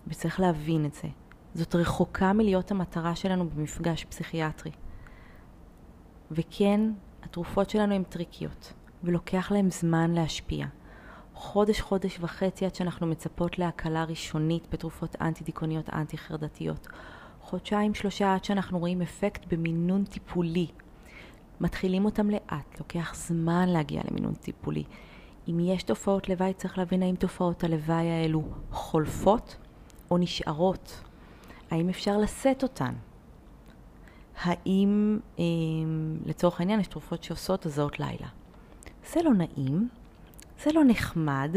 וצריך להבין את זה. זאת רחוקה מלהיות המטרה שלנו במפגש פסיכיאטרי. וכן, התרופות שלנו הן טריקיות, ולוקח להן זמן להשפיע. חודש, חודש וחצי עד שאנחנו מצפות להקלה ראשונית בתרופות אנטי-דיכאוניות, אנטי-חרדתיות. חודשיים, שלושה עד שאנחנו רואים אפקט במינון טיפולי. מתחילים אותם לאט, לוקח זמן להגיע למינון טיפולי. אם יש תופעות לוואי, צריך להבין האם תופעות הלוואי האלו חולפות או נשארות. האם אפשר לשאת אותן? האם, אה, לצורך העניין, יש תרופות שעושות הזעות לילה. זה לא נעים, זה לא נחמד,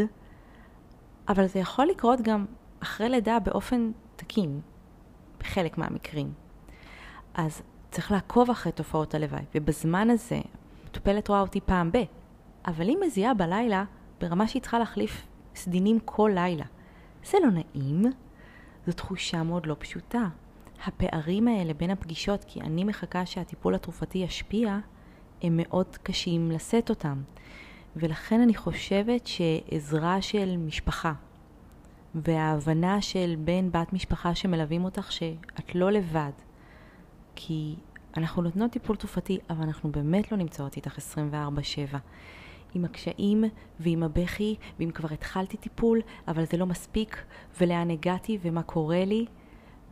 אבל זה יכול לקרות גם אחרי לידה באופן תקין, בחלק מהמקרים. אז צריך לעקוב אחרי תופעות הלוואי, ובזמן הזה מטופלת רואה אותי פעם ב, אבל היא מזיעה בלילה ברמה שהיא צריכה להחליף סדינים כל לילה. זה לא נעים, זו תחושה מאוד לא פשוטה. הפערים האלה בין הפגישות, כי אני מחכה שהטיפול התרופתי ישפיע, הם מאוד קשים לשאת אותם. ולכן אני חושבת שעזרה של משפחה וההבנה של בן בת משפחה שמלווים אותך שאת לא לבד, כי אנחנו נותנות טיפול תרופתי, אבל אנחנו באמת לא נמצאות איתך 24/7. עם הקשיים ועם הבכי, ואם כבר התחלתי טיפול, אבל זה לא מספיק, ולאן הגעתי ומה קורה לי,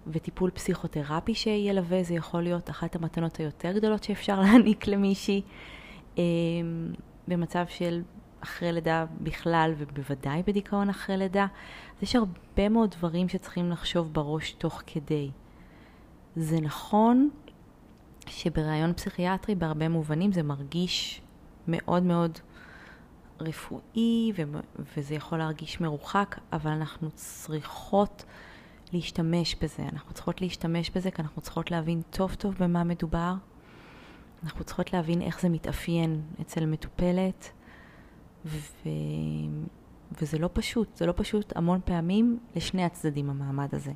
וטיפול פסיכותרפי שילווה, זה יכול להיות אחת המתנות היותר גדולות שאפשר להעניק למישהי. במצב של אחרי לידה בכלל, ובוודאי בדיכאון אחרי לידה. אז יש הרבה מאוד דברים שצריכים לחשוב בראש תוך כדי. זה נכון שבראיון פסיכיאטרי בהרבה מובנים זה מרגיש מאוד מאוד רפואי ו- וזה יכול להרגיש מרוחק, אבל אנחנו צריכות להשתמש בזה. אנחנו צריכות להשתמש בזה כי אנחנו צריכות להבין טוב טוב במה מדובר. אנחנו צריכות להבין איך זה מתאפיין אצל מטופלת, ו... וזה לא פשוט, זה לא פשוט המון פעמים לשני הצדדים המעמד הזה.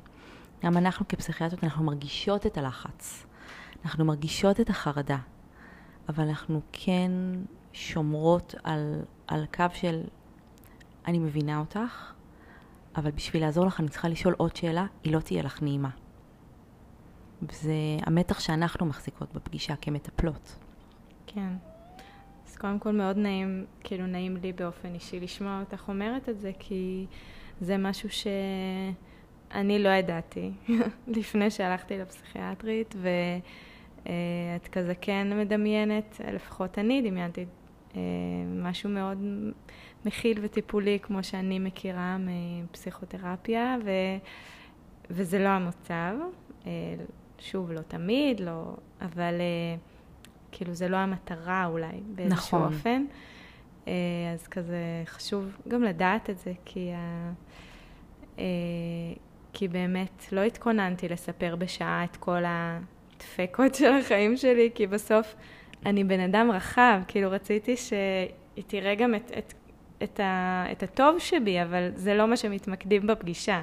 גם אנחנו כפסיכיאטריות, אנחנו מרגישות את הלחץ, אנחנו מרגישות את החרדה, אבל אנחנו כן שומרות על, על קו של אני מבינה אותך, אבל בשביל לעזור לך אני צריכה לשאול עוד שאלה, היא לא תהיה לך נעימה. וזה המתח שאנחנו מחזיקות בפגישה כמטפלות. כן. אז קודם כל מאוד נעים, כאילו נעים לי באופן אישי לשמוע אותך אומרת את זה, כי זה משהו שאני לא ידעתי לפני שהלכתי לפסיכיאטרית, ואת כזה כן מדמיינת, לפחות אני דמיינתי אה, משהו מאוד מכיל וטיפולי, כמו שאני מכירה מפסיכותרפיה, ו... וזה לא המצב. אה, שוב, לא תמיד, לא, אבל uh, כאילו זה לא המטרה אולי, באיזשהו נכון. אופן. Uh, אז כזה חשוב גם לדעת את זה, כי, uh, uh, כי באמת לא התכוננתי לספר בשעה את כל הדפקות של החיים שלי, כי בסוף אני בן אדם רחב, כאילו רציתי שהיא תראה גם את, את, את, ה, את הטוב שבי, אבל זה לא מה שמתמקדים בפגישה.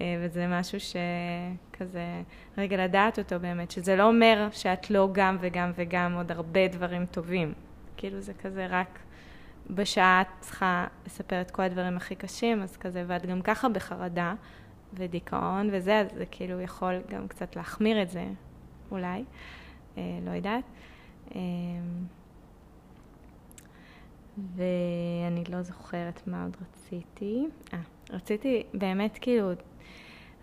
אה, וזה משהו שכזה, רגע לדעת אותו באמת, שזה לא אומר שאת לא גם וגם וגם עוד הרבה דברים טובים. כאילו זה כזה רק בשעה את צריכה לספר את כל הדברים הכי קשים, אז כזה, ואת גם ככה בחרדה ודיכאון וזה, אז זה כאילו יכול גם קצת להחמיר את זה, אולי, אה, לא יודעת. אה, ואני לא זוכרת מה עוד רציתי. אה, רציתי באמת כאילו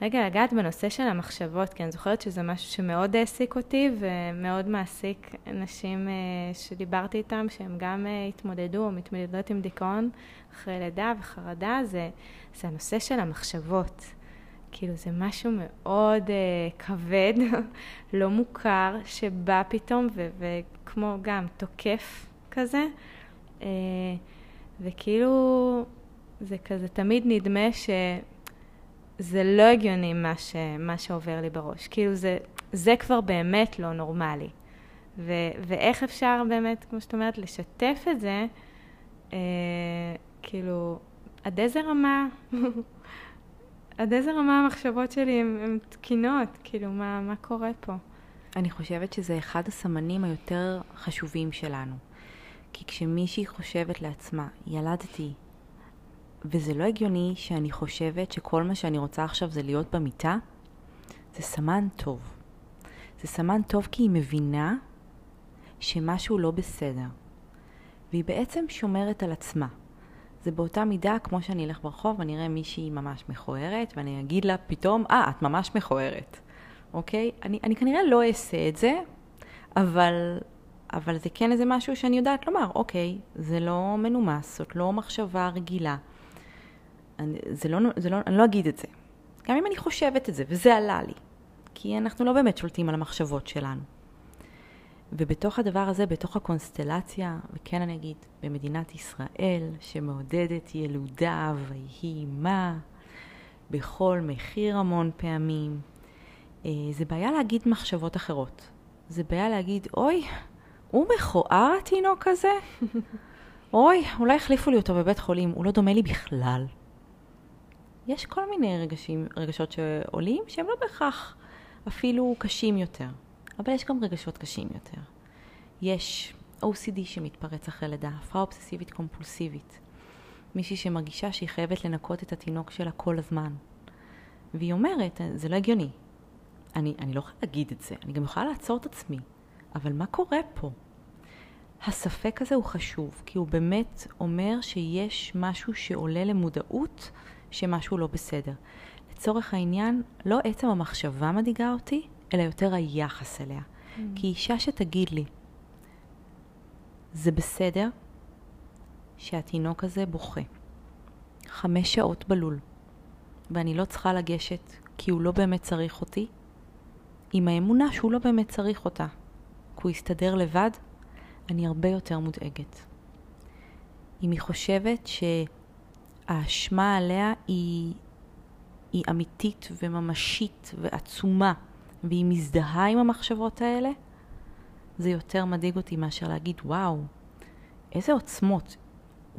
רגע לגעת בנושא של המחשבות, כי אני זוכרת שזה משהו שמאוד העסיק אותי ומאוד מעסיק נשים uh, שדיברתי איתם, שהם גם uh, התמודדו או מתמודדות עם דיכאון אחרי לידה וחרדה, זה, זה הנושא של המחשבות. כאילו זה משהו מאוד uh, כבד, לא מוכר, שבא פתאום ו- וכמו גם תוקף כזה. Uh, וכאילו זה כזה תמיד נדמה שזה לא הגיוני מה, ש, מה שעובר לי בראש. כאילו זה, זה כבר באמת לא נורמלי. ו, ואיך אפשר באמת, כמו שאת אומרת, לשתף את זה, אה, כאילו, עד איזה רמה, עד איזה רמה המחשבות שלי הן תקינות, כאילו, מה, מה קורה פה? אני חושבת שזה אחד הסמנים היותר חשובים שלנו. כי כשמישהי חושבת לעצמה, ילדתי, וזה לא הגיוני שאני חושבת שכל מה שאני רוצה עכשיו זה להיות במיטה, זה סמן טוב. זה סמן טוב כי היא מבינה שמשהו לא בסדר. והיא בעצם שומרת על עצמה. זה באותה מידה כמו שאני אלך ברחוב ואני אראה מישהי ממש מכוערת ואני אגיד לה פתאום, אה, ah, את ממש מכוערת, אוקיי? אני, אני כנראה לא אעשה את זה, אבל אבל זה כן איזה משהו שאני יודעת לומר, אוקיי, זה לא מנומס, זאת לא מחשבה רגילה. אני, זה לא, זה לא, אני לא אגיד את זה. גם אם אני חושבת את זה, וזה עלה לי. כי אנחנו לא באמת שולטים על המחשבות שלנו. ובתוך הדבר הזה, בתוך הקונסטלציה, וכן אני אגיד, במדינת ישראל, שמעודדת ילודה ויהי מה, בכל מחיר המון פעמים, אה, זה בעיה להגיד מחשבות אחרות. זה בעיה להגיד, אוי, הוא מכוער התינוק הזה? אוי, אולי החליפו לי אותו בבית חולים, הוא לא דומה לי בכלל. יש כל מיני רגשים, רגשות שעולים שהם לא בהכרח אפילו קשים יותר, אבל יש גם רגשות קשים יותר. יש OCD שמתפרץ אחרי לידה, הפרעה אובססיבית קומפולסיבית. מישהי שמרגישה שהיא חייבת לנקות את התינוק שלה כל הזמן. והיא אומרת, זה לא הגיוני. אני, אני לא יכולה להגיד את זה, אני גם יכולה לעצור את עצמי. אבל מה קורה פה? הספק הזה הוא חשוב, כי הוא באמת אומר שיש משהו שעולה למודעות שמשהו לא בסדר. לצורך העניין, לא עצם המחשבה מדאיגה אותי, אלא יותר היחס אליה. Mm. כי אישה שתגיד לי, זה בסדר שהתינוק הזה בוכה חמש שעות בלול, ואני לא צריכה לגשת כי הוא לא באמת צריך אותי, עם האמונה שהוא לא באמת צריך אותה, כי הוא יסתדר לבד, אני הרבה יותר מודאגת. אם היא חושבת שהאשמה עליה היא, היא אמיתית וממשית ועצומה, והיא מזדהה עם המחשבות האלה, זה יותר מדאיג אותי מאשר להגיד, וואו, איזה עוצמות.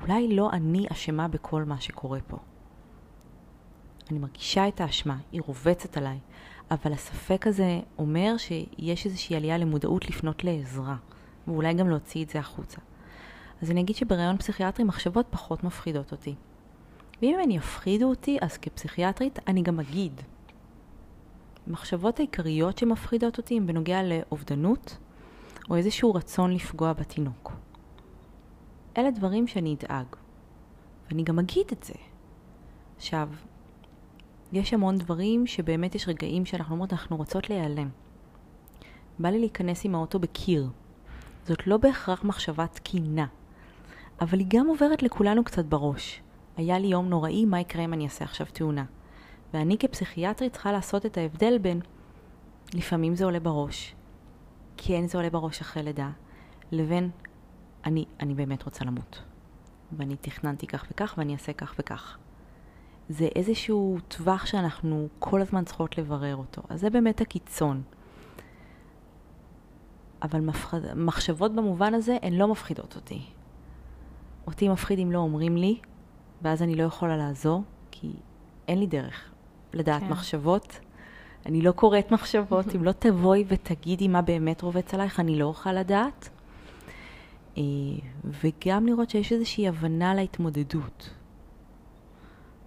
אולי לא אני אשמה בכל מה שקורה פה. אני מרגישה את האשמה, היא רובצת עליי, אבל הספק הזה אומר שיש איזושהי עלייה למודעות לפנות לעזרה. ואולי גם להוציא את זה החוצה. אז אני אגיד שבראיון פסיכיאטרי מחשבות פחות מפחידות אותי. ואם הן יפחידו אותי, אז כפסיכיאטרית אני גם אגיד. המחשבות העיקריות שמפחידות אותי הן בנוגע לאובדנות, או איזשהו רצון לפגוע בתינוק. אלה דברים שאני אדאג, ואני גם אגיד את זה. עכשיו, יש המון דברים שבאמת יש רגעים שאנחנו אומרות, אנחנו רוצות להיעלם. בא לי להיכנס עם האוטו בקיר, זאת לא בהכרח מחשבה תקינה, אבל היא גם עוברת לכולנו קצת בראש. היה לי יום נוראי, מה יקרה אם אני אעשה עכשיו תאונה? ואני כפסיכיאטרית צריכה לעשות את ההבדל בין לפעמים זה עולה בראש, כן זה עולה בראש אחרי לידה, לבין אני, אני באמת רוצה למות. ואני תכננתי כך וכך ואני אעשה כך וכך. זה איזשהו טווח שאנחנו כל הזמן צריכות לברר אותו. אז זה באמת הקיצון. אבל מפחד... מחשבות במובן הזה הן לא מפחידות אותי. אותי מפחיד אם לא אומרים לי, ואז אני לא יכולה לעזור, כי אין לי דרך לדעת כן. מחשבות. אני לא קוראת מחשבות, אם לא תבואי ותגידי מה באמת רובץ עלייך, אני לא אוכל לדעת. אה, וגם לראות שיש איזושהי הבנה להתמודדות.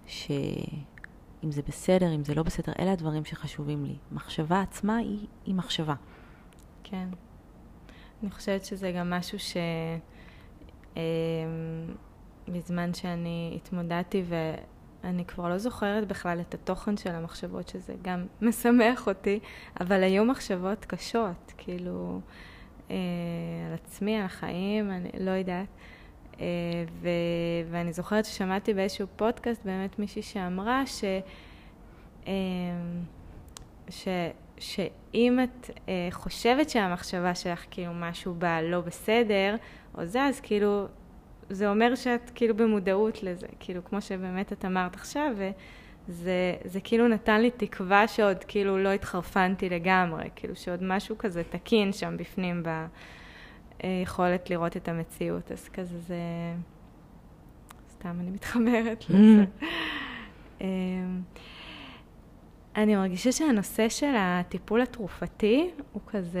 שאם זה בסדר, אם זה לא בסדר, אלה הדברים שחשובים לי. מחשבה עצמה היא, היא מחשבה. כן. אני חושבת שזה גם משהו ש... בזמן שאני התמודדתי אני כבר לא זוכרת בכלל את התוכן של המחשבות, שזה גם משמח אותי, אבל היו מחשבות קשות, כאילו, אה, על עצמי, על החיים, אני לא יודעת. אה, ו, ואני זוכרת ששמעתי באיזשהו פודקאסט באמת מישהי שאמרה ש... אה, ש... שאם את אה, חושבת שהמחשבה שלך כאילו משהו בה לא בסדר, או זה, אז כאילו זה אומר שאת כאילו במודעות לזה, כאילו כמו שבאמת את אמרת עכשיו, וזה זה כאילו נתן לי תקווה שעוד כאילו לא התחרפנתי לגמרי, כאילו שעוד משהו כזה תקין שם בפנים ביכולת לראות את המציאות, אז כזה זה... סתם אני מתחברת לזה. אמ, אני מרגישה שהנושא של הטיפול התרופתי הוא כזה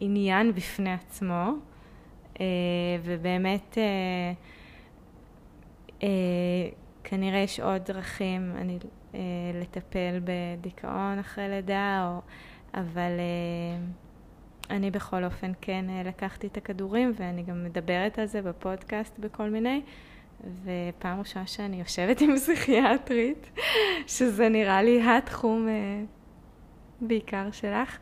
עניין בפני עצמו. אה, ובאמת, אה, אה, כנראה יש עוד דרכים אני, לטפל בדיכאון אחרי לידה, או, אבל אני בכל אופן כן לקחתי את הכדורים, ואני גם מדברת על זה בפודקאסט בכל מיני. ופעם ראשונה שאני יושבת עם פסיכיאטרית, שזה נראה לי התחום בעיקר שלך.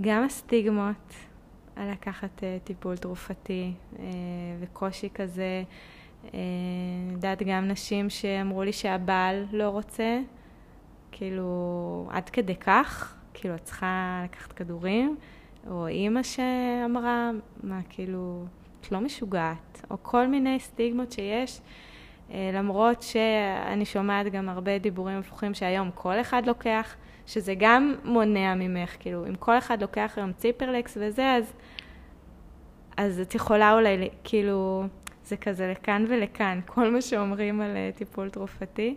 גם הסטיגמות לקחת uh, טיפול תרופתי uh, וקושי כזה. אני uh, יודעת גם נשים שאמרו לי שהבעל לא רוצה, כאילו עד כדי כך, כאילו את צריכה לקחת כדורים, או אימא שאמרה, מה כאילו, את לא משוגעת, או כל מיני סטיגמות שיש. למרות שאני שומעת גם הרבה דיבורים הפוכים שהיום כל אחד לוקח, שזה גם מונע ממך, כאילו, אם כל אחד לוקח היום ציפרלקס וזה, אז, אז את יכולה אולי, כאילו, זה כזה לכאן ולכאן, כל מה שאומרים על uh, טיפול תרופתי.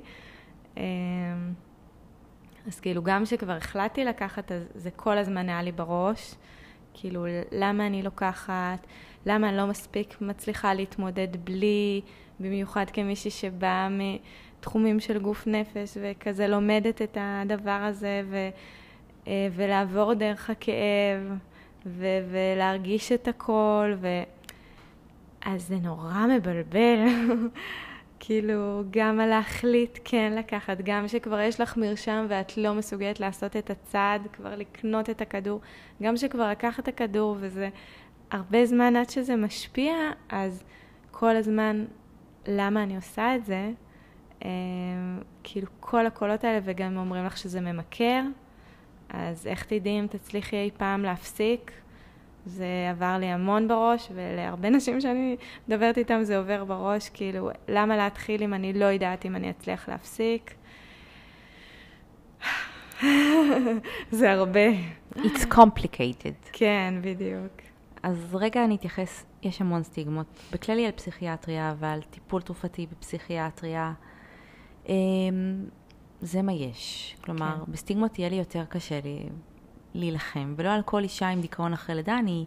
Um, אז כאילו, גם כשכבר החלטתי לקחת, אז זה כל הזמן היה לי בראש. כאילו, למה אני לוקחת, למה אני לא מספיק מצליחה להתמודד בלי, במיוחד כמישהי שבאה תחומים של גוף נפש, וכזה לומדת את הדבר הזה, ו, אה, ולעבור דרך הכאב, ו, ולהרגיש את הכל, ו... אז זה נורא מבלבל. כאילו, גם על להחליט כן לקחת, גם שכבר יש לך מרשם ואת לא מסוגלת לעשות את הצעד, כבר לקנות את הכדור, גם שכבר לקחת את הכדור וזה הרבה זמן עד שזה משפיע, אז כל הזמן, למה אני עושה את זה? אמ, כאילו כל הקולות האלה, וגם אומרים לך שזה ממכר, אז איך תדעי אם תצליחי אי פעם להפסיק? זה עבר לי המון בראש, ולהרבה נשים שאני מדברת איתן זה עובר בראש, כאילו, למה להתחיל אם אני לא יודעת אם אני אצליח להפסיק? זה הרבה. It's complicated. כן, בדיוק. אז רגע אני אתייחס, יש המון סטיגמות, בכללי על פסיכיאטריה ועל טיפול תרופתי בפסיכיאטריה. זה מה יש. כלומר, כן. בסטיגמות יהיה לי יותר קשה לי להילחם, ולא על כל אישה עם דיכאון אחרי לידה אני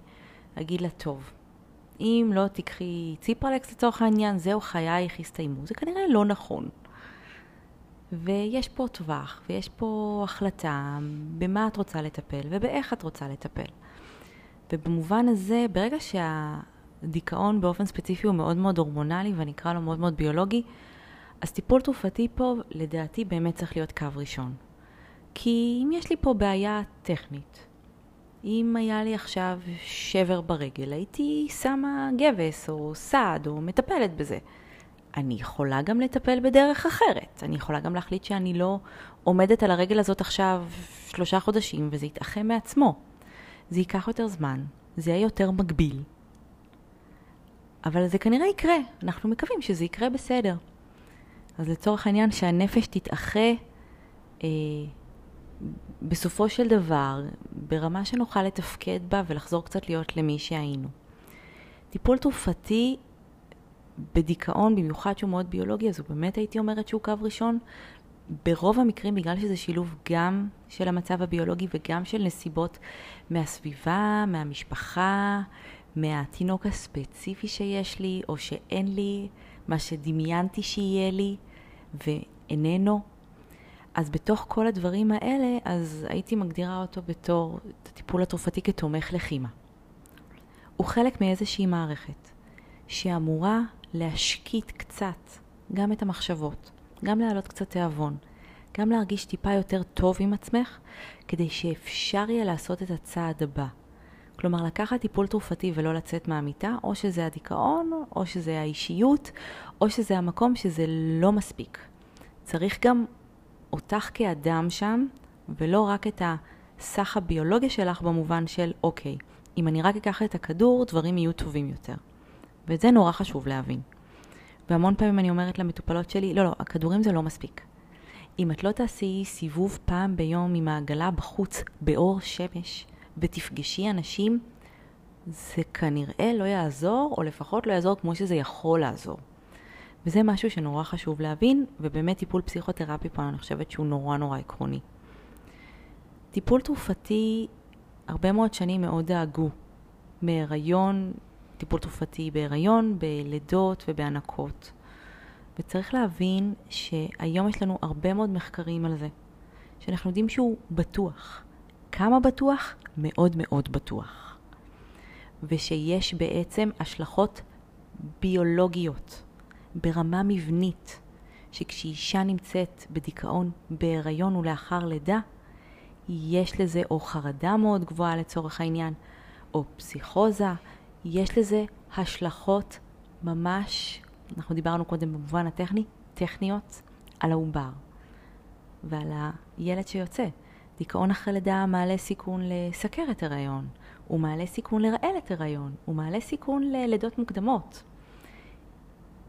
אגיד לה טוב. אם לא תיקחי ציפרלקס לצורך העניין, זהו חייך יסתיימו. זה כנראה לא נכון. ויש פה טווח, ויש פה החלטה במה את רוצה לטפל ובאיך את רוצה לטפל. ובמובן הזה, ברגע שהדיכאון באופן ספציפי הוא מאוד מאוד הורמונלי, ואני אקרא לו מאוד מאוד ביולוגי, אז טיפול תרופתי פה, לדעתי, באמת צריך להיות קו ראשון. כי אם יש לי פה בעיה טכנית, אם היה לי עכשיו שבר ברגל, הייתי שמה גבס או סעד או מטפלת בזה. אני יכולה גם לטפל בדרך אחרת. אני יכולה גם להחליט שאני לא עומדת על הרגל הזאת עכשיו שלושה חודשים וזה יתאחה מעצמו. זה ייקח יותר זמן, זה יהיה יותר מגביל. אבל זה כנראה יקרה, אנחנו מקווים שזה יקרה בסדר. אז לצורך העניין שהנפש תתאחה אה, בסופו של דבר ברמה שנוכל לתפקד בה ולחזור קצת להיות למי שהיינו. טיפול תרופתי בדיכאון, במיוחד שהוא מאוד ביולוגי, אז הוא באמת הייתי אומרת שהוא קו ראשון. ברוב המקרים, בגלל שזה שילוב גם של המצב הביולוגי וגם של נסיבות מהסביבה, מהמשפחה, מהתינוק הספציפי שיש לי או שאין לי, מה שדמיינתי שיהיה לי, ואיננו. אז בתוך כל הדברים האלה, אז הייתי מגדירה אותו בתור, את הטיפול התרופתי כתומך לחימה. הוא חלק מאיזושהי מערכת שאמורה להשקיט קצת גם את המחשבות, גם להעלות קצת תיאבון, גם להרגיש טיפה יותר טוב עם עצמך, כדי שאפשר יהיה לעשות את הצעד הבא. כלומר, לקחת טיפול תרופתי ולא לצאת מהמיטה, או שזה הדיכאון, או שזה האישיות, או שזה המקום שזה לא מספיק. צריך גם אותך כאדם שם, ולא רק את הסך הביולוגיה שלך במובן של, אוקיי, אם אני רק אקח את הכדור, דברים יהיו טובים יותר. ואת זה נורא חשוב להבין. והמון פעמים אני אומרת למטופלות שלי, לא, לא, הכדורים זה לא מספיק. אם את לא תעשי סיבוב פעם ביום עם העגלה בחוץ, באור שמש, ותפגשי אנשים, זה כנראה לא יעזור, או לפחות לא יעזור כמו שזה יכול לעזור. וזה משהו שנורא חשוב להבין, ובאמת טיפול פסיכותרפי פה אני חושבת שהוא נורא נורא עקרוני. טיפול תרופתי, הרבה מאוד שנים מאוד דאגו מהיריון, טיפול תרופתי בהיריון, בלידות ובהנקות. וצריך להבין שהיום יש לנו הרבה מאוד מחקרים על זה, שאנחנו יודעים שהוא בטוח. כמה בטוח? מאוד מאוד בטוח. ושיש בעצם השלכות ביולוגיות ברמה מבנית, שכשאישה נמצאת בדיכאון בהיריון ולאחר לידה, יש לזה או חרדה מאוד גבוהה לצורך העניין, או פסיכוזה, יש לזה השלכות ממש, אנחנו דיברנו קודם במובן הטכני, טכניות, על העובר ועל הילד שיוצא. דיכאון אחרי לידה מעלה סיכון לסכרת הריון, הוא מעלה סיכון לרעלת הריון, הוא מעלה סיכון ללידות מוקדמות.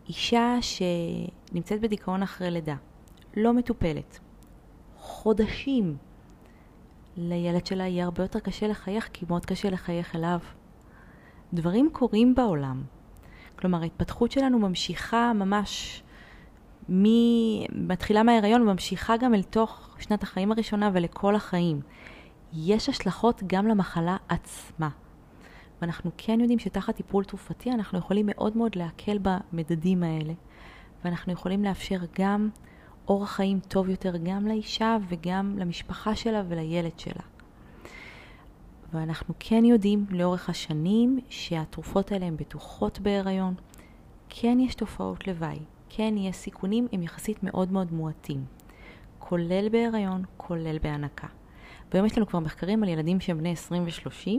אישה שנמצאת בדיכאון אחרי לידה, לא מטופלת, חודשים, לילד שלה יהיה הרבה יותר קשה לחייך, כי מאוד קשה לחייך אליו. דברים קורים בעולם. כלומר, ההתפתחות שלנו ממשיכה ממש, מתחילה מההיריון וממשיכה גם אל תוך שנת החיים הראשונה ולכל החיים. יש השלכות גם למחלה עצמה. ואנחנו כן יודעים שתחת טיפול תרופתי אנחנו יכולים מאוד מאוד להקל במדדים האלה, ואנחנו יכולים לאפשר גם אורח חיים טוב יותר גם לאישה וגם למשפחה שלה ולילד שלה. ואנחנו כן יודעים לאורך השנים שהתרופות האלה הן בטוחות בהיריון. כן יש תופעות לוואי, כן יש סיכונים, הם יחסית מאוד מאוד מועטים. כולל בהיריון, כולל בהנקה. והיום יש לנו כבר מחקרים על ילדים שהם בני 20 ו-30,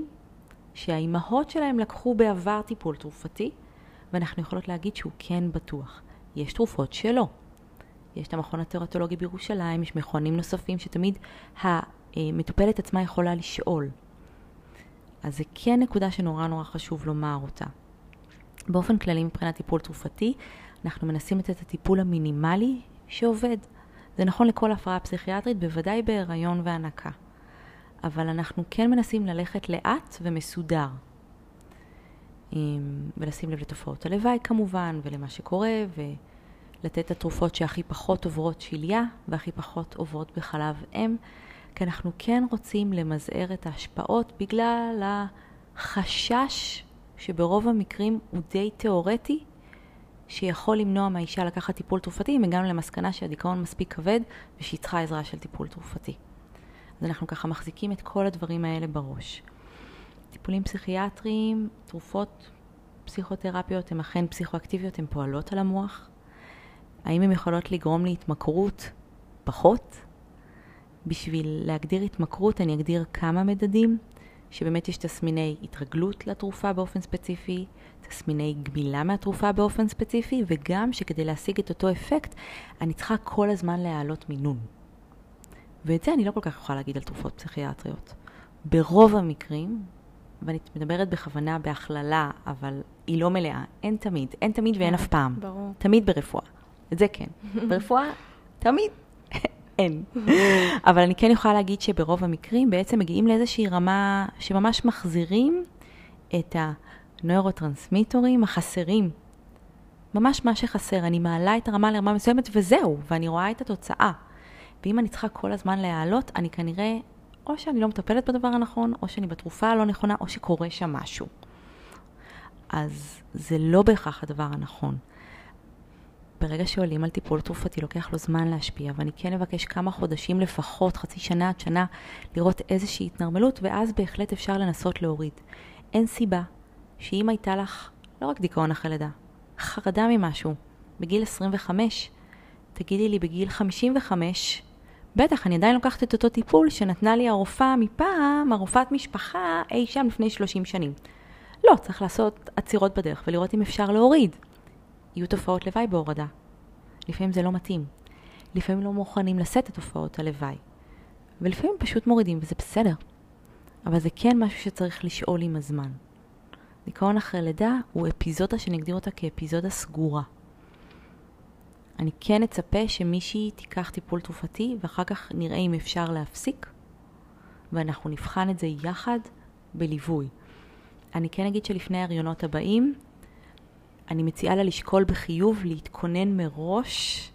שהאימהות שלהם לקחו בעבר טיפול תרופתי, ואנחנו יכולות להגיד שהוא כן בטוח. יש תרופות שלא. יש את המכון התיאורטולוגי בירושלים, יש מכונים נוספים שתמיד המטופלת עצמה יכולה לשאול. אז זה כן נקודה שנורא נורא חשוב לומר אותה. באופן כללי מבחינת טיפול תרופתי, אנחנו מנסים לתת את הטיפול המינימלי שעובד. זה נכון לכל הפרעה פסיכיאטרית, בוודאי בהיריון והנקה. אבל אנחנו כן מנסים ללכת לאט ומסודר. ולשים לב לתופעות הלוואי כמובן, ולמה שקורה, ולתת את התרופות שהכי פחות עוברות שליה, והכי פחות עוברות בחלב אם, כי אנחנו כן רוצים למזער את ההשפעות בגלל החשש שברוב המקרים הוא די תיאורטי, שיכול למנוע מהאישה לקחת טיפול תרופתי אם הגענו למסקנה שהדיכאון מספיק כבד ושהיא צריכה עזרה של טיפול תרופתי. אז אנחנו ככה מחזיקים את כל הדברים האלה בראש. טיפולים פסיכיאטריים, תרופות פסיכותרפיות הן אכן פסיכואקטיביות, הן פועלות על המוח. האם הן יכולות לגרום להתמכרות? פחות. בשביל להגדיר התמכרות אני אגדיר כמה מדדים, שבאמת יש תסמיני התרגלות לתרופה באופן ספציפי, תסמיני גמילה מהתרופה באופן ספציפי, וגם שכדי להשיג את אותו אפקט, אני צריכה כל הזמן להעלות מינון. ואת זה אני לא כל כך יכולה להגיד על תרופות פסיכיאטריות. ברוב המקרים, ואני מדברת בכוונה בהכללה, אבל היא לא מלאה, אין תמיד, אין תמיד ואין אף פעם. ברור. תמיד ברפואה. את זה כן. ברפואה, תמיד אין. אבל אני כן יכולה להגיד שברוב המקרים בעצם מגיעים לאיזושהי רמה שממש מחזירים את הנוירוטרנסמיטורים החסרים. ממש מה שחסר. אני מעלה את הרמה לרמה מסוימת וזהו, ואני רואה את התוצאה. ואם אני צריכה כל הזמן להעלות, אני כנראה, או שאני לא מטפלת בדבר הנכון, או שאני בתרופה הלא נכונה, או שקורה שם משהו. אז זה לא בהכרח הדבר הנכון. ברגע שעולים על טיפול תרופתי לוקח לו זמן להשפיע, ואני כן אבקש כמה חודשים לפחות, חצי שנה עד שנה, לראות איזושהי התנרמלות, ואז בהחלט אפשר לנסות להוריד. אין סיבה שאם הייתה לך לא רק דיכאון אחרי לידה, חרדה ממשהו, בגיל 25, תגידי לי בגיל 55, בטח, אני עדיין לוקחת את אותו טיפול שנתנה לי הרופאה מפעם, הרופאת משפחה, אי שם לפני 30 שנים. לא, צריך לעשות עצירות בדרך ולראות אם אפשר להוריד. יהיו תופעות לוואי בהורדה. לפעמים זה לא מתאים. לפעמים לא מוכנים לשאת את תופעות הלוואי. ולפעמים פשוט מורידים, וזה בסדר. אבל זה כן משהו שצריך לשאול עם הזמן. דיכאון אחרי לידה הוא אפיזודה שנגדיר אותה כאפיזודה סגורה. אני כן אצפה שמישהי תיקח טיפול תרופתי ואחר כך נראה אם אפשר להפסיק ואנחנו נבחן את זה יחד בליווי. אני כן אגיד שלפני ההריונות הבאים אני מציעה לה לשקול בחיוב להתכונן מראש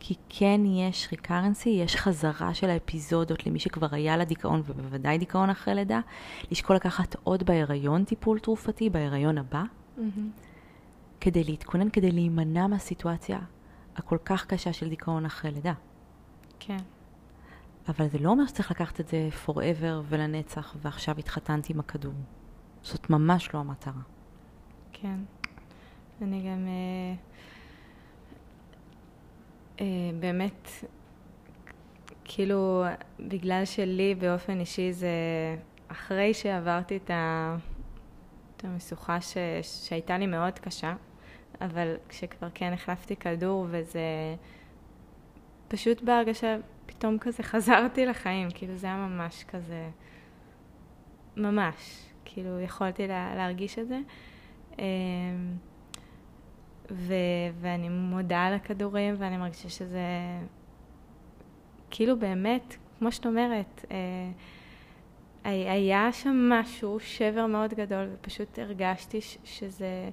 כי כן יש ריקרנסי, יש חזרה של האפיזודות למי שכבר היה לה דיכאון ובוודאי דיכאון אחרי לידה, לשקול לקחת עוד בהיריון טיפול תרופתי, בהיריון הבא, mm-hmm. כדי להתכונן, כדי להימנע מהסיטואציה הכל כך קשה של דיכאון אחרי לידה. כן. אבל זה לא אומר שצריך לקחת את זה forever ולנצח, ועכשיו התחתנתי עם הכדור. זאת ממש לא המטרה. כן. אני גם... אה, באמת, כאילו, בגלל שלי באופן אישי זה אחרי שעברתי את, ה, את המשוכה ש, שהייתה לי מאוד קשה, אבל כשכבר כן החלפתי כדור וזה פשוט בהרגשה, פתאום כזה חזרתי לחיים, כאילו זה היה ממש כזה, ממש, כאילו יכולתי לה, להרגיש את זה. ו, ואני מודה על הכדורים ואני מרגישה שזה כאילו באמת, כמו שאת אומרת, אה, היה שם משהו, שבר מאוד גדול, ופשוט הרגשתי ש, שזה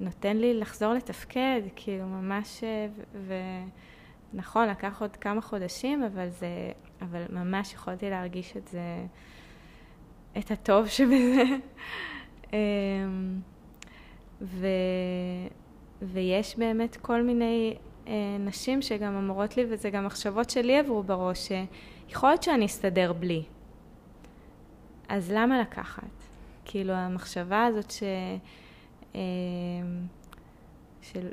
נותן לי לחזור לתפקד, כאילו ממש, אה, ונכון, לקח עוד כמה חודשים, אבל זה, אבל ממש יכולתי להרגיש את זה, את הטוב שבזה. אמ, ו, ויש באמת כל מיני אה, נשים שגם אמורות לי, וזה גם מחשבות שלי עברו בראש, שיכול להיות שאני אסתדר בלי. אז למה לקחת? כאילו המחשבה הזאת ש... אה, של...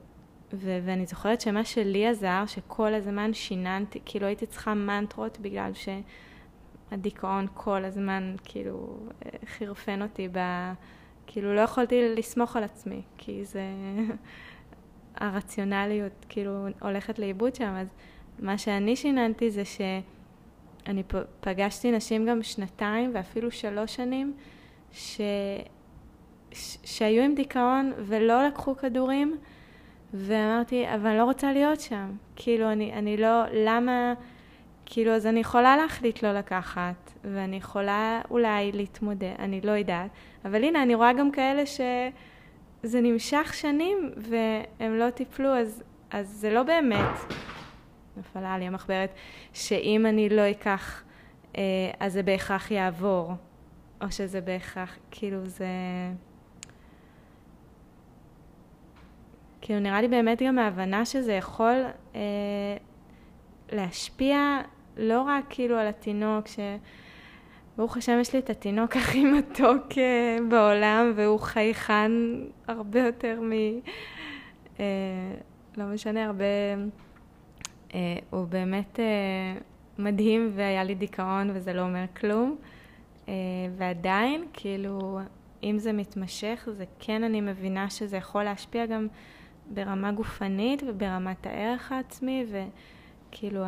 ו- ואני זוכרת שמה שלי עזר, שכל הזמן שיננתי, כאילו הייתי צריכה מנטרות בגלל שהדיכאון כל הזמן כאילו חירפן אותי ב... כאילו לא יכולתי לסמוך על עצמי, כי זה... הרציונליות כאילו הולכת לאיבוד שם, אז מה שאני שיננתי זה שאני פגשתי נשים גם שנתיים ואפילו שלוש שנים ש... ש... שהיו עם דיכאון ולא לקחו כדורים ואמרתי, אבל אני לא רוצה להיות שם. כאילו, אני, אני לא, למה, כאילו, אז אני יכולה להחליט לא לקחת, ואני יכולה אולי להתמודד, אני לא יודעת, אבל הנה, אני רואה גם כאלה ש... זה נמשך שנים והם לא טיפלו, אז, אז זה לא באמת, נפלה לי המחברת, שאם אני לא אקח, אה, אז זה בהכרח יעבור, או שזה בהכרח, כאילו זה... כאילו נראה לי באמת גם ההבנה שזה יכול אה, להשפיע לא רק כאילו על התינוק, ש... ברוך השם יש לי את התינוק הכי מתוק אה, בעולם, והוא חייכן הרבה יותר מ... אה, לא משנה, הרבה... אה, הוא באמת מדהים והיה לי דיכאון וזה לא אומר כלום. ועדיין, כאילו, אם זה מתמשך, זה כן, אני מבינה שזה יכול להשפיע גם ברמה גופנית וברמת הערך העצמי, וכאילו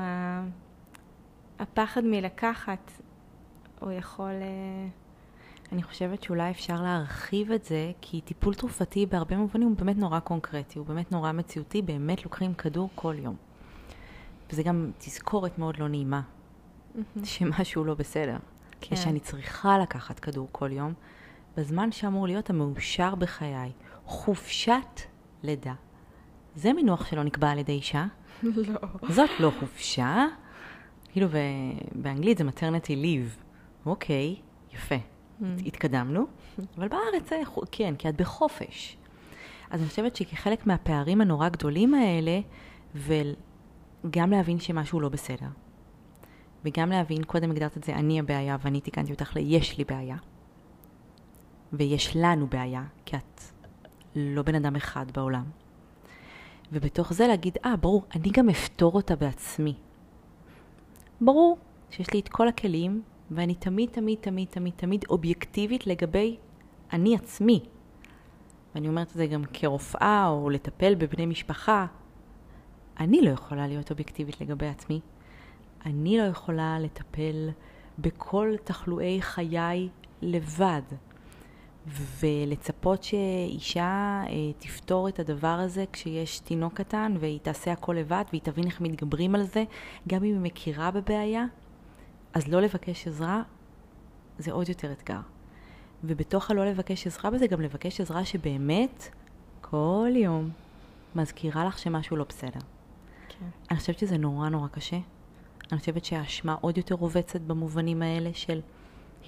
הפחד מלקחת הוא יכול... אה, אני חושבת שאולי אפשר להרחיב את זה, כי טיפול תרופתי בהרבה מובנים הוא באמת נורא קונקרטי, הוא באמת נורא מציאותי, באמת לוקחים כדור כל יום. וזה גם תזכורת מאוד לא נעימה, mm-hmm. שמשהו לא בסדר. כן. ושאני צריכה לקחת כדור כל יום, בזמן שאמור להיות המאושר בחיי. חופשת לידה. זה מינוח שלא נקבע על ידי אישה. לא. זאת לא חופשה. כאילו, באנגלית זה maternity leave. אוקיי, יפה, mm. התקדמנו, אבל בארץ זה, כן, כי את בחופש. אז אני חושבת שכחלק מהפערים הנורא גדולים האלה, וגם להבין שמשהו לא בסדר, וגם להבין, קודם הגדרת את זה, אני הבעיה, ואני תיקנתי אותך ל-יש לי בעיה, ויש לנו בעיה, כי את לא בן אדם אחד בעולם. ובתוך זה להגיד, אה, ah, ברור, אני גם אפתור אותה בעצמי. ברור שיש לי את כל הכלים, ואני תמיד, תמיד, תמיד, תמיד, תמיד אובייקטיבית לגבי אני עצמי. ואני אומרת את זה גם כרופאה או לטפל בבני משפחה. אני לא יכולה להיות אובייקטיבית לגבי עצמי. אני לא יכולה לטפל בכל תחלואי חיי לבד. ולצפות שאישה אה, תפתור את הדבר הזה כשיש תינוק קטן והיא תעשה הכל לבד והיא תבין איך מתגברים על זה, גם אם היא מכירה בבעיה, אז לא לבקש עזרה זה עוד יותר אתגר. ובתוך הלא לבקש עזרה בזה גם לבקש עזרה שבאמת כל יום מזכירה לך שמשהו לא בסדר. כן. אני חושבת שזה נורא נורא קשה. אני חושבת שהאשמה עוד יותר רובצת במובנים האלה של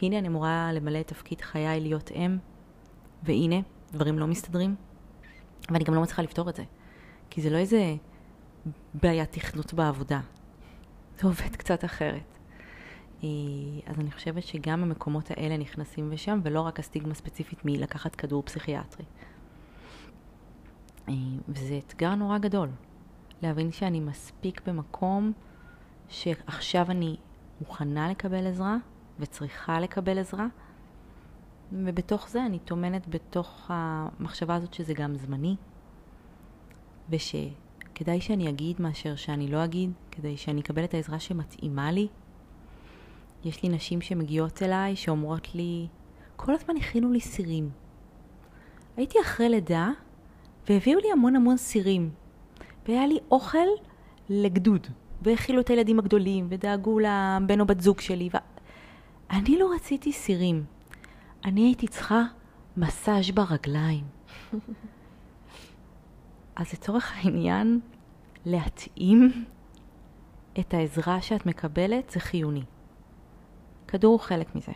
הנה אני אמורה למלא את תפקיד חיי להיות אם, והנה, דברים לא מסתדרים, ואני גם לא מצליחה לפתור את זה. כי זה לא איזה בעיית תכנות בעבודה, זה עובד קצת אחרת. אה, אז אני חושבת שגם המקומות האלה נכנסים ושם, ולא רק הסטיגמה ספציפית מלקחת כדור פסיכיאטרי. אה, וזה אתגר נורא גדול, להבין שאני מספיק במקום שעכשיו אני מוכנה לקבל עזרה וצריכה לקבל עזרה, ובתוך זה אני טומנת בתוך המחשבה הזאת שזה גם זמני, ושכדאי שאני אגיד מאשר שאני לא אגיד, כדי שאני אקבל את העזרה שמתאימה לי. יש לי נשים שמגיעות אליי שאומרות לי, כל הזמן הכינו לי סירים. הייתי אחרי לידה והביאו לי המון המון סירים, והיה לי אוכל לגדוד, והאכילו את הילדים הגדולים, ודאגו לבן או בת זוג שלי, ואני לא רציתי סירים. אני הייתי צריכה מסאז' ברגליים. אז לצורך העניין, להתאים את העזרה שאת מקבלת זה חיוני. כדור הוא חלק מזה.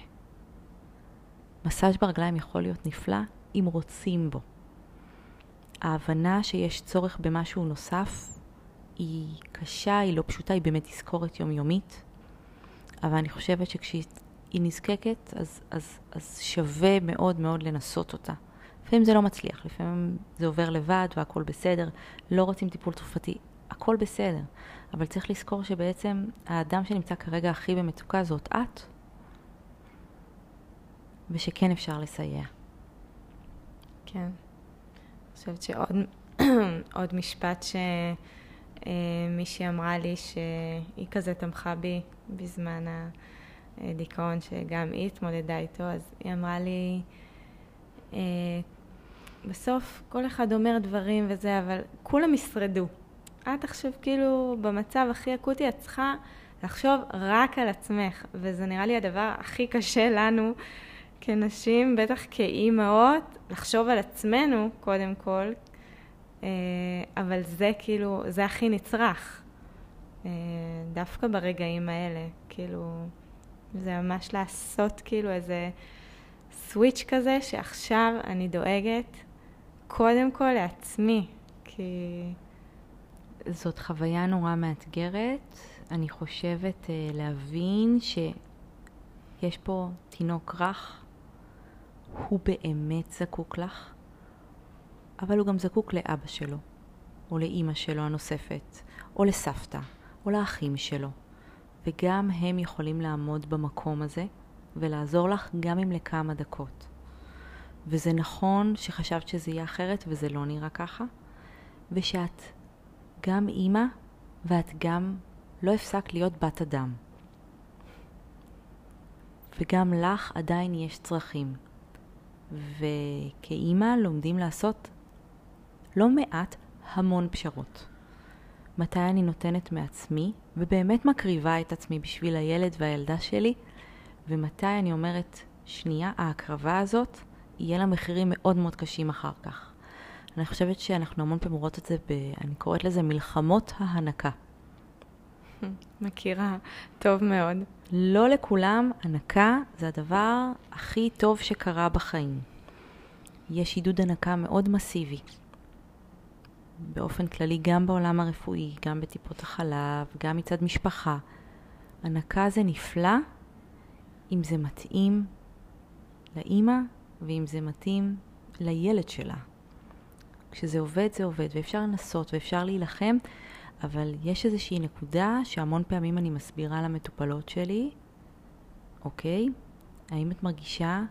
מסאז' ברגליים יכול להיות נפלא אם רוצים בו. ההבנה שיש צורך במשהו נוסף היא קשה, היא לא פשוטה, היא באמת תזכורת יומיומית, אבל אני חושבת שכשהיא היא נזקקת, אז, אז, אז שווה מאוד מאוד לנסות אותה. לפעמים זה לא מצליח, לפעמים זה עובר לבד והכל בסדר, לא רוצים טיפול תרופתי, הכל בסדר. אבל צריך לזכור שבעצם האדם שנמצא כרגע הכי במצוקה זאת את, ושכן אפשר לסייע. כן. אני חושבת שעוד עוד משפט שמישהי אמרה לי שהיא כזה תמכה בי בזמן ה... אה, דיכאון שגם היא התמודדה איתו, אז היא אמרה לי, אה, בסוף כל אחד אומר דברים וזה, אבל כולם ישרדו. את עכשיו כאילו במצב הכי אקוטי, את צריכה לחשוב רק על עצמך, וזה נראה לי הדבר הכי קשה לנו כנשים, בטח כאימהות, לחשוב על עצמנו קודם כל, אה, אבל זה כאילו, זה הכי נצרך. דווקא ברגעים האלה, כאילו... זה ממש לעשות כאילו איזה סוויץ' כזה, שעכשיו אני דואגת קודם כל לעצמי, כי... זאת חוויה נורא מאתגרת. אני חושבת uh, להבין שיש פה תינוק רך, הוא באמת זקוק לך, אבל הוא גם זקוק לאבא שלו, או לאימא שלו הנוספת, או לסבתא, או לאחים שלו. וגם הם יכולים לעמוד במקום הזה ולעזור לך גם אם לכמה דקות. וזה נכון שחשבת שזה יהיה אחרת וזה לא נראה ככה, ושאת גם אימא ואת גם לא הפסקת להיות בת אדם. וגם לך עדיין יש צרכים. וכאימא לומדים לעשות לא מעט המון פשרות. מתי אני נותנת מעצמי, ובאמת מקריבה את עצמי בשביל הילד והילדה שלי, ומתי אני אומרת, שנייה, ההקרבה הזאת, יהיה לה מחירים מאוד מאוד קשים אחר כך. אני חושבת שאנחנו המון פעמים רואות את זה, ב, אני קוראת לזה מלחמות ההנקה. מכירה, טוב מאוד. לא לכולם, הנקה זה הדבר הכי טוב שקרה בחיים. יש עידוד הנקה מאוד מסיבי. באופן כללי, גם בעולם הרפואי, גם בטיפות החלב, גם מצד משפחה. הנקה זה נפלא אם זה מתאים לאימא ואם זה מתאים לילד שלה. כשזה עובד, זה עובד, ואפשר לנסות ואפשר להילחם, אבל יש איזושהי נקודה שהמון פעמים אני מסבירה למטופלות שלי, אוקיי, האם את מרגישה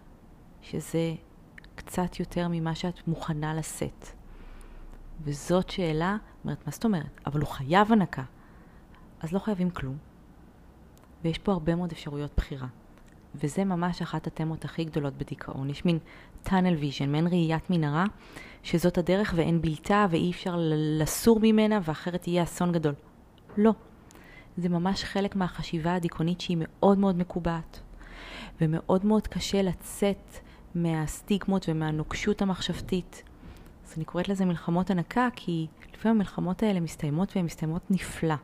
שזה קצת יותר ממה שאת מוכנה לשאת? וזאת שאלה, אומרת, מה זאת אומרת? אבל הוא חייב הנקה. אז לא חייבים כלום. ויש פה הרבה מאוד אפשרויות בחירה. וזה ממש אחת התמות הכי גדולות בדיכאון. יש מין tunnel vision, מעין ראיית מנהרה, שזאת הדרך ואין בלתה ואי אפשר לסור ממנה ואחרת יהיה אסון גדול. לא. זה ממש חלק מהחשיבה הדיכאונית שהיא מאוד מאוד מקובעת. ומאוד מאוד קשה לצאת מהסטיגמות ומהנוקשות המחשבתית. אז אני קוראת לזה מלחמות הנקה, כי לפעמים המלחמות האלה מסתיימות והן מסתיימות נפלא.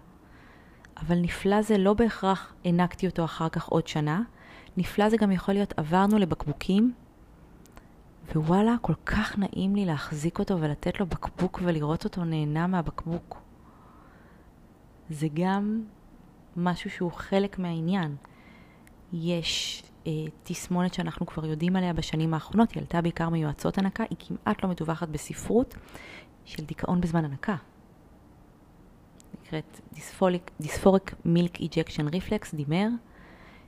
אבל נפלא זה לא בהכרח הענקתי אותו אחר כך עוד שנה, נפלא זה גם יכול להיות עברנו לבקבוקים, ווואלה, כל כך נעים לי להחזיק אותו ולתת לו בקבוק ולראות אותו נהנה מהבקבוק. זה גם משהו שהוא חלק מהעניין. יש אה, תסמונת שאנחנו כבר יודעים עליה בשנים האחרונות, היא עלתה בעיקר מיועצות הנקה, היא כמעט לא מדווחת בספרות, של דיכאון בזמן הנקה. נקראת dysphoric milk ejection reflex, D-MER,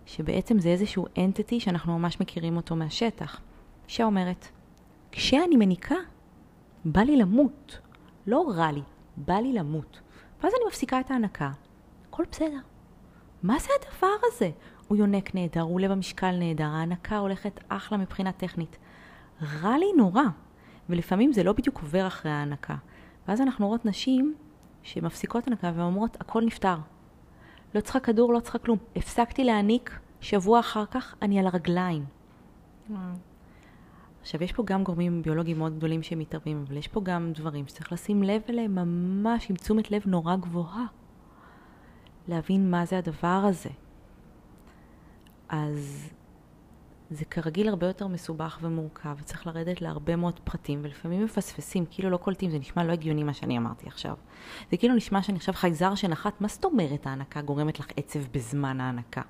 שבעצם זה איזשהו entity שאנחנו ממש מכירים אותו מהשטח. אישה אומרת, כשאני מניקה, בא לי למות. לא רע לי, בא לי למות. ואז אני מפסיקה את ההנקה, הכל בסדר. מה זה הדבר הזה? הוא יונק נהדר, הוא עולה במשקל נהדר, ההנקה הולכת אחלה מבחינה טכנית. רע לי נורא, ולפעמים זה לא בדיוק עובר אחרי ההנקה. ואז אנחנו רואות נשים שמפסיקות הנקה ואומרות, הכל נפתר. לא צריכה כדור, לא צריכה כלום. הפסקתי להעניק, שבוע אחר כך אני על הרגליים. עכשיו, יש פה גם גורמים ביולוגיים מאוד גדולים שמתערבים, אבל יש פה גם דברים שצריך לשים לב אליהם ממש עם תשומת לב נורא גבוהה. להבין מה זה הדבר הזה. אז זה כרגיל הרבה יותר מסובך ומורכב, וצריך לרדת להרבה מאוד פרטים, ולפעמים מפספסים, כאילו לא קולטים, זה נשמע לא הגיוני מה שאני אמרתי עכשיו. זה כאילו נשמע שאני עכשיו חייזר שנחת, מה זאת אומרת ההנקה גורמת לך עצב בזמן ההנקה?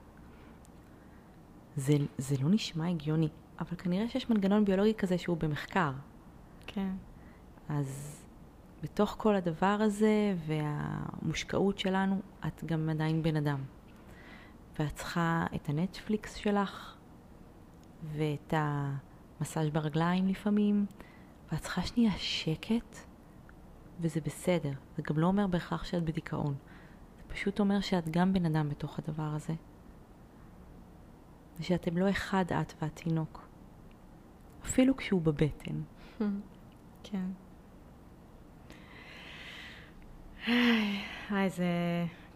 זה, זה לא נשמע הגיוני, אבל כנראה שיש מנגנון ביולוגי כזה שהוא במחקר. כן. אז בתוך כל הדבר הזה והמושקעות שלנו, את גם עדיין בן אדם. ואת צריכה את הנטפליקס שלך, ואת המסאז' ברגליים לפעמים, ואת צריכה שנייה שקט, וזה בסדר. זה גם לא אומר בהכרח שאת בדיכאון. זה פשוט אומר שאת גם בן אדם בתוך הדבר הזה. ושאתם לא אחד את והתינוק. אפילו כשהוא בבטן. כן. היי, זה...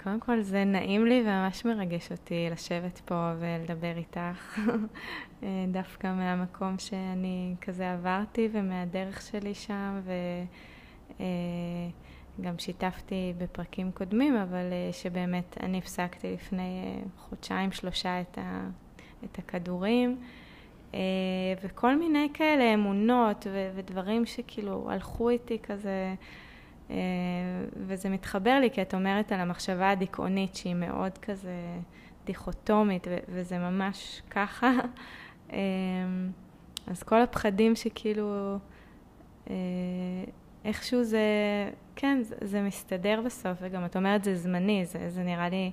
קודם כל זה נעים לי וממש מרגש אותי לשבת פה ולדבר איתך, אה, דווקא מהמקום שאני כזה עברתי ומהדרך שלי שם, וגם אה, שיתפתי בפרקים קודמים, אבל אה, שבאמת אני הפסקתי לפני חודשיים, שלושה את, ה, את הכדורים. וכל מיני כאלה אמונות ודברים שכאילו הלכו איתי כזה וזה מתחבר לי, כי את אומרת על המחשבה הדיכאונית שהיא מאוד כזה דיכוטומית, וזה ממש ככה. אה, אז כל הפחדים שכאילו, אה, איכשהו זה, כן, זה, זה מסתדר בסוף, וגם את אומרת זה זמני, זה, זה נראה לי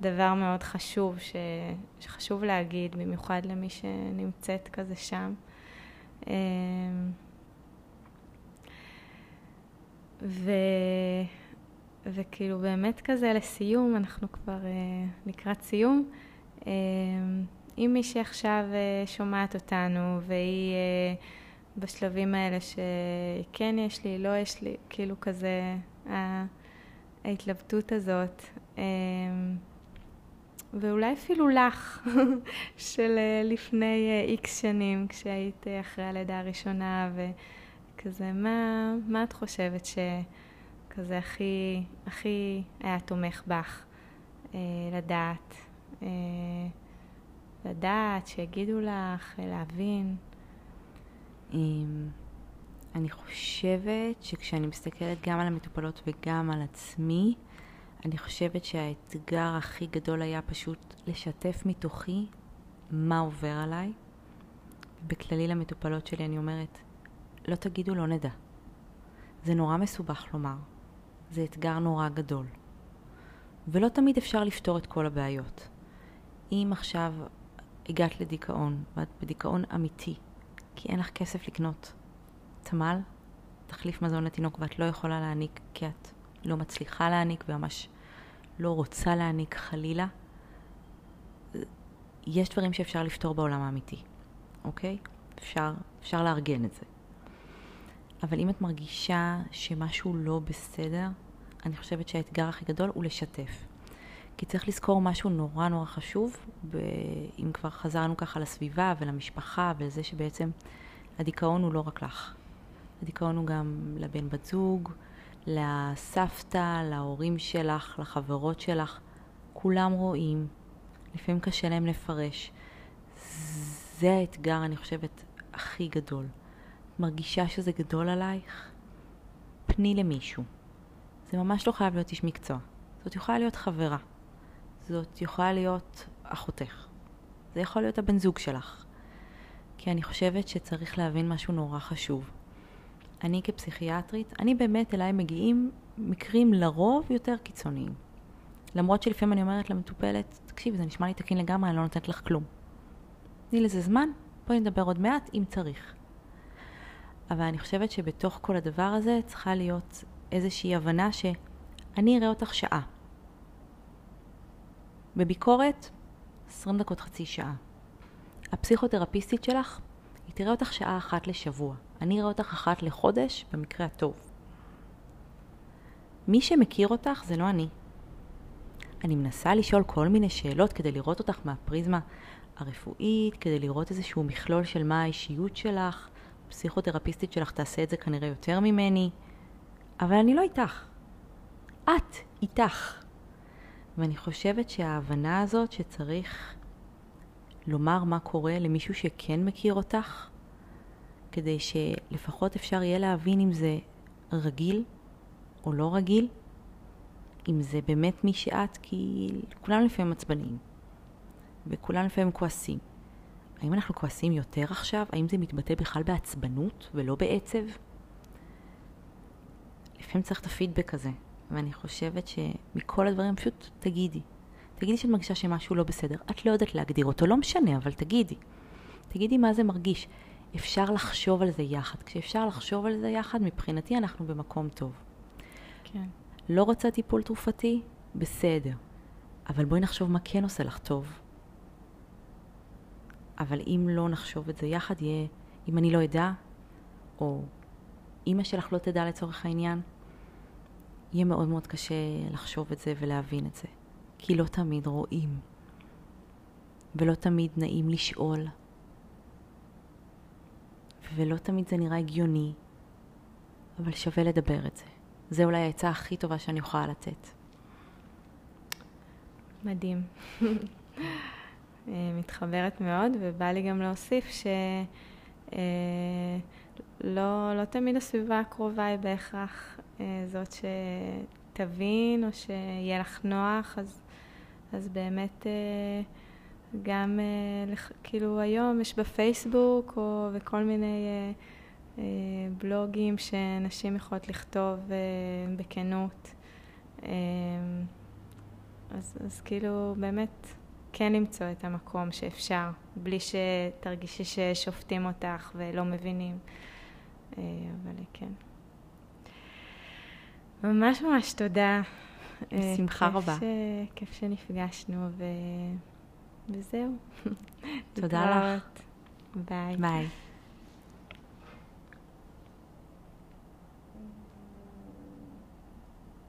דבר מאוד חשוב, ש, שחשוב להגיד, במיוחד למי שנמצאת כזה שם. ו... וכאילו באמת כזה לסיום, אנחנו כבר uh, לקראת סיום. Uh, אם מישהי עכשיו uh, שומעת אותנו והיא uh, בשלבים האלה שכן יש לי, לא יש לי, כאילו כזה ההתלבטות הזאת, uh, ואולי אפילו לך, של uh, לפני איקס uh, שנים, כשהיית uh, אחרי הלידה הראשונה, ו... כזה, מה, מה את חושבת שכזה הכי, הכי היה תומך בך אה, לדעת? אה, לדעת, שיגידו לך, להבין? אמ, אני חושבת שכשאני מסתכלת גם על המטופלות וגם על עצמי, אני חושבת שהאתגר הכי גדול היה פשוט לשתף מתוכי מה עובר עליי. בכללי למטופלות שלי אני אומרת, לא תגידו, לא נדע. זה נורא מסובך לומר. זה אתגר נורא גדול. ולא תמיד אפשר לפתור את כל הבעיות. אם עכשיו הגעת לדיכאון, ואת בדיכאון אמיתי, כי אין לך כסף לקנות תמ"ל, תחליף מזון לתינוק, ואת לא יכולה להעניק כי את לא מצליחה להעניק וממש לא רוצה להעניק חלילה, יש דברים שאפשר לפתור בעולם האמיתי, אוקיי? אפשר, אפשר לארגן את זה. אבל אם את מרגישה שמשהו לא בסדר, אני חושבת שהאתגר הכי גדול הוא לשתף. כי צריך לזכור משהו נורא נורא חשוב, ב... אם כבר חזרנו ככה לסביבה ולמשפחה ולזה שבעצם הדיכאון הוא לא רק לך. הדיכאון הוא גם לבן בת זוג, לסבתא, להורים שלך, לחברות שלך. כולם רואים, לפעמים קשה להם לפרש. זה האתגר, אני חושבת, הכי גדול. מרגישה שזה גדול עלייך? פני למישהו. זה ממש לא חייב להיות איש מקצוע. זאת יכולה להיות חברה. זאת יכולה להיות אחותך. זה יכול להיות הבן זוג שלך. כי אני חושבת שצריך להבין משהו נורא חשוב. אני כפסיכיאטרית, אני באמת אליי מגיעים מקרים לרוב יותר קיצוניים. למרות שלפעמים אני אומרת למטופלת, תקשיבי, זה נשמע לי תקין לגמרי, אני לא נותנת לך כלום. תני לזה זמן, בואי נדבר עוד מעט, אם צריך. אבל אני חושבת שבתוך כל הדבר הזה צריכה להיות איזושהי הבנה שאני אראה אותך שעה. בביקורת, 20 דקות חצי שעה. הפסיכותרפיסטית שלך, היא תראה אותך שעה אחת לשבוע. אני אראה אותך אחת לחודש, במקרה הטוב. מי שמכיר אותך זה לא אני. אני מנסה לשאול כל מיני שאלות כדי לראות אותך מהפריזמה הרפואית, כדי לראות איזשהו מכלול של מה האישיות שלך. הפסיכותרפיסטית שלך תעשה את זה כנראה יותר ממני, אבל אני לא איתך. את איתך. ואני חושבת שההבנה הזאת שצריך לומר מה קורה למישהו שכן מכיר אותך, כדי שלפחות אפשר יהיה להבין אם זה רגיל או לא רגיל, אם זה באמת מי שאת, כי כולם לפעמים עצבניים, וכולם לפעמים כועסים. האם אנחנו כועסים יותר עכשיו? האם זה מתבטא בכלל בעצבנות ולא בעצב? לפעמים צריך את הפידבק הזה, ואני חושבת שמכל הדברים פשוט תגידי. תגידי שאת מרגישה שמשהו לא בסדר. את לא יודעת להגדיר אותו, לא משנה, אבל תגידי. תגידי מה זה מרגיש. אפשר לחשוב על זה יחד. כשאפשר לחשוב על זה יחד, מבחינתי אנחנו במקום טוב. כן. לא רוצה טיפול תרופתי? בסדר. אבל בואי נחשוב מה כן עושה לך טוב. אבל אם לא נחשוב את זה יחד, יהיה, אם אני לא אדע, או אימא שלך לא תדע לצורך העניין, יהיה מאוד מאוד קשה לחשוב את זה ולהבין את זה. כי לא תמיד רואים, ולא תמיד נעים לשאול, ולא תמיד זה נראה הגיוני, אבל שווה לדבר את זה. זה אולי העצה הכי טובה שאני יכולה לתת. מדהים. אה, מתחברת מאוד, ובא לי גם להוסיף שלא לא תמיד הסביבה הקרובה היא בהכרח אה, זאת שתבין או שיהיה לך נוח, אז, אז באמת אה, גם כאילו היום יש בפייסבוק או וכל מיני בלוגים שנשים יכולות לכתוב בכנות. אז, אז כאילו באמת כן למצוא את המקום שאפשר, בלי שתרגישי ששופטים אותך ולא מבינים. אה, אבל כן. ממש ממש תודה. בשמחה רבה. ש... כיף שנפגשנו, ו... וזהו. תודה לך. ביי. ביי.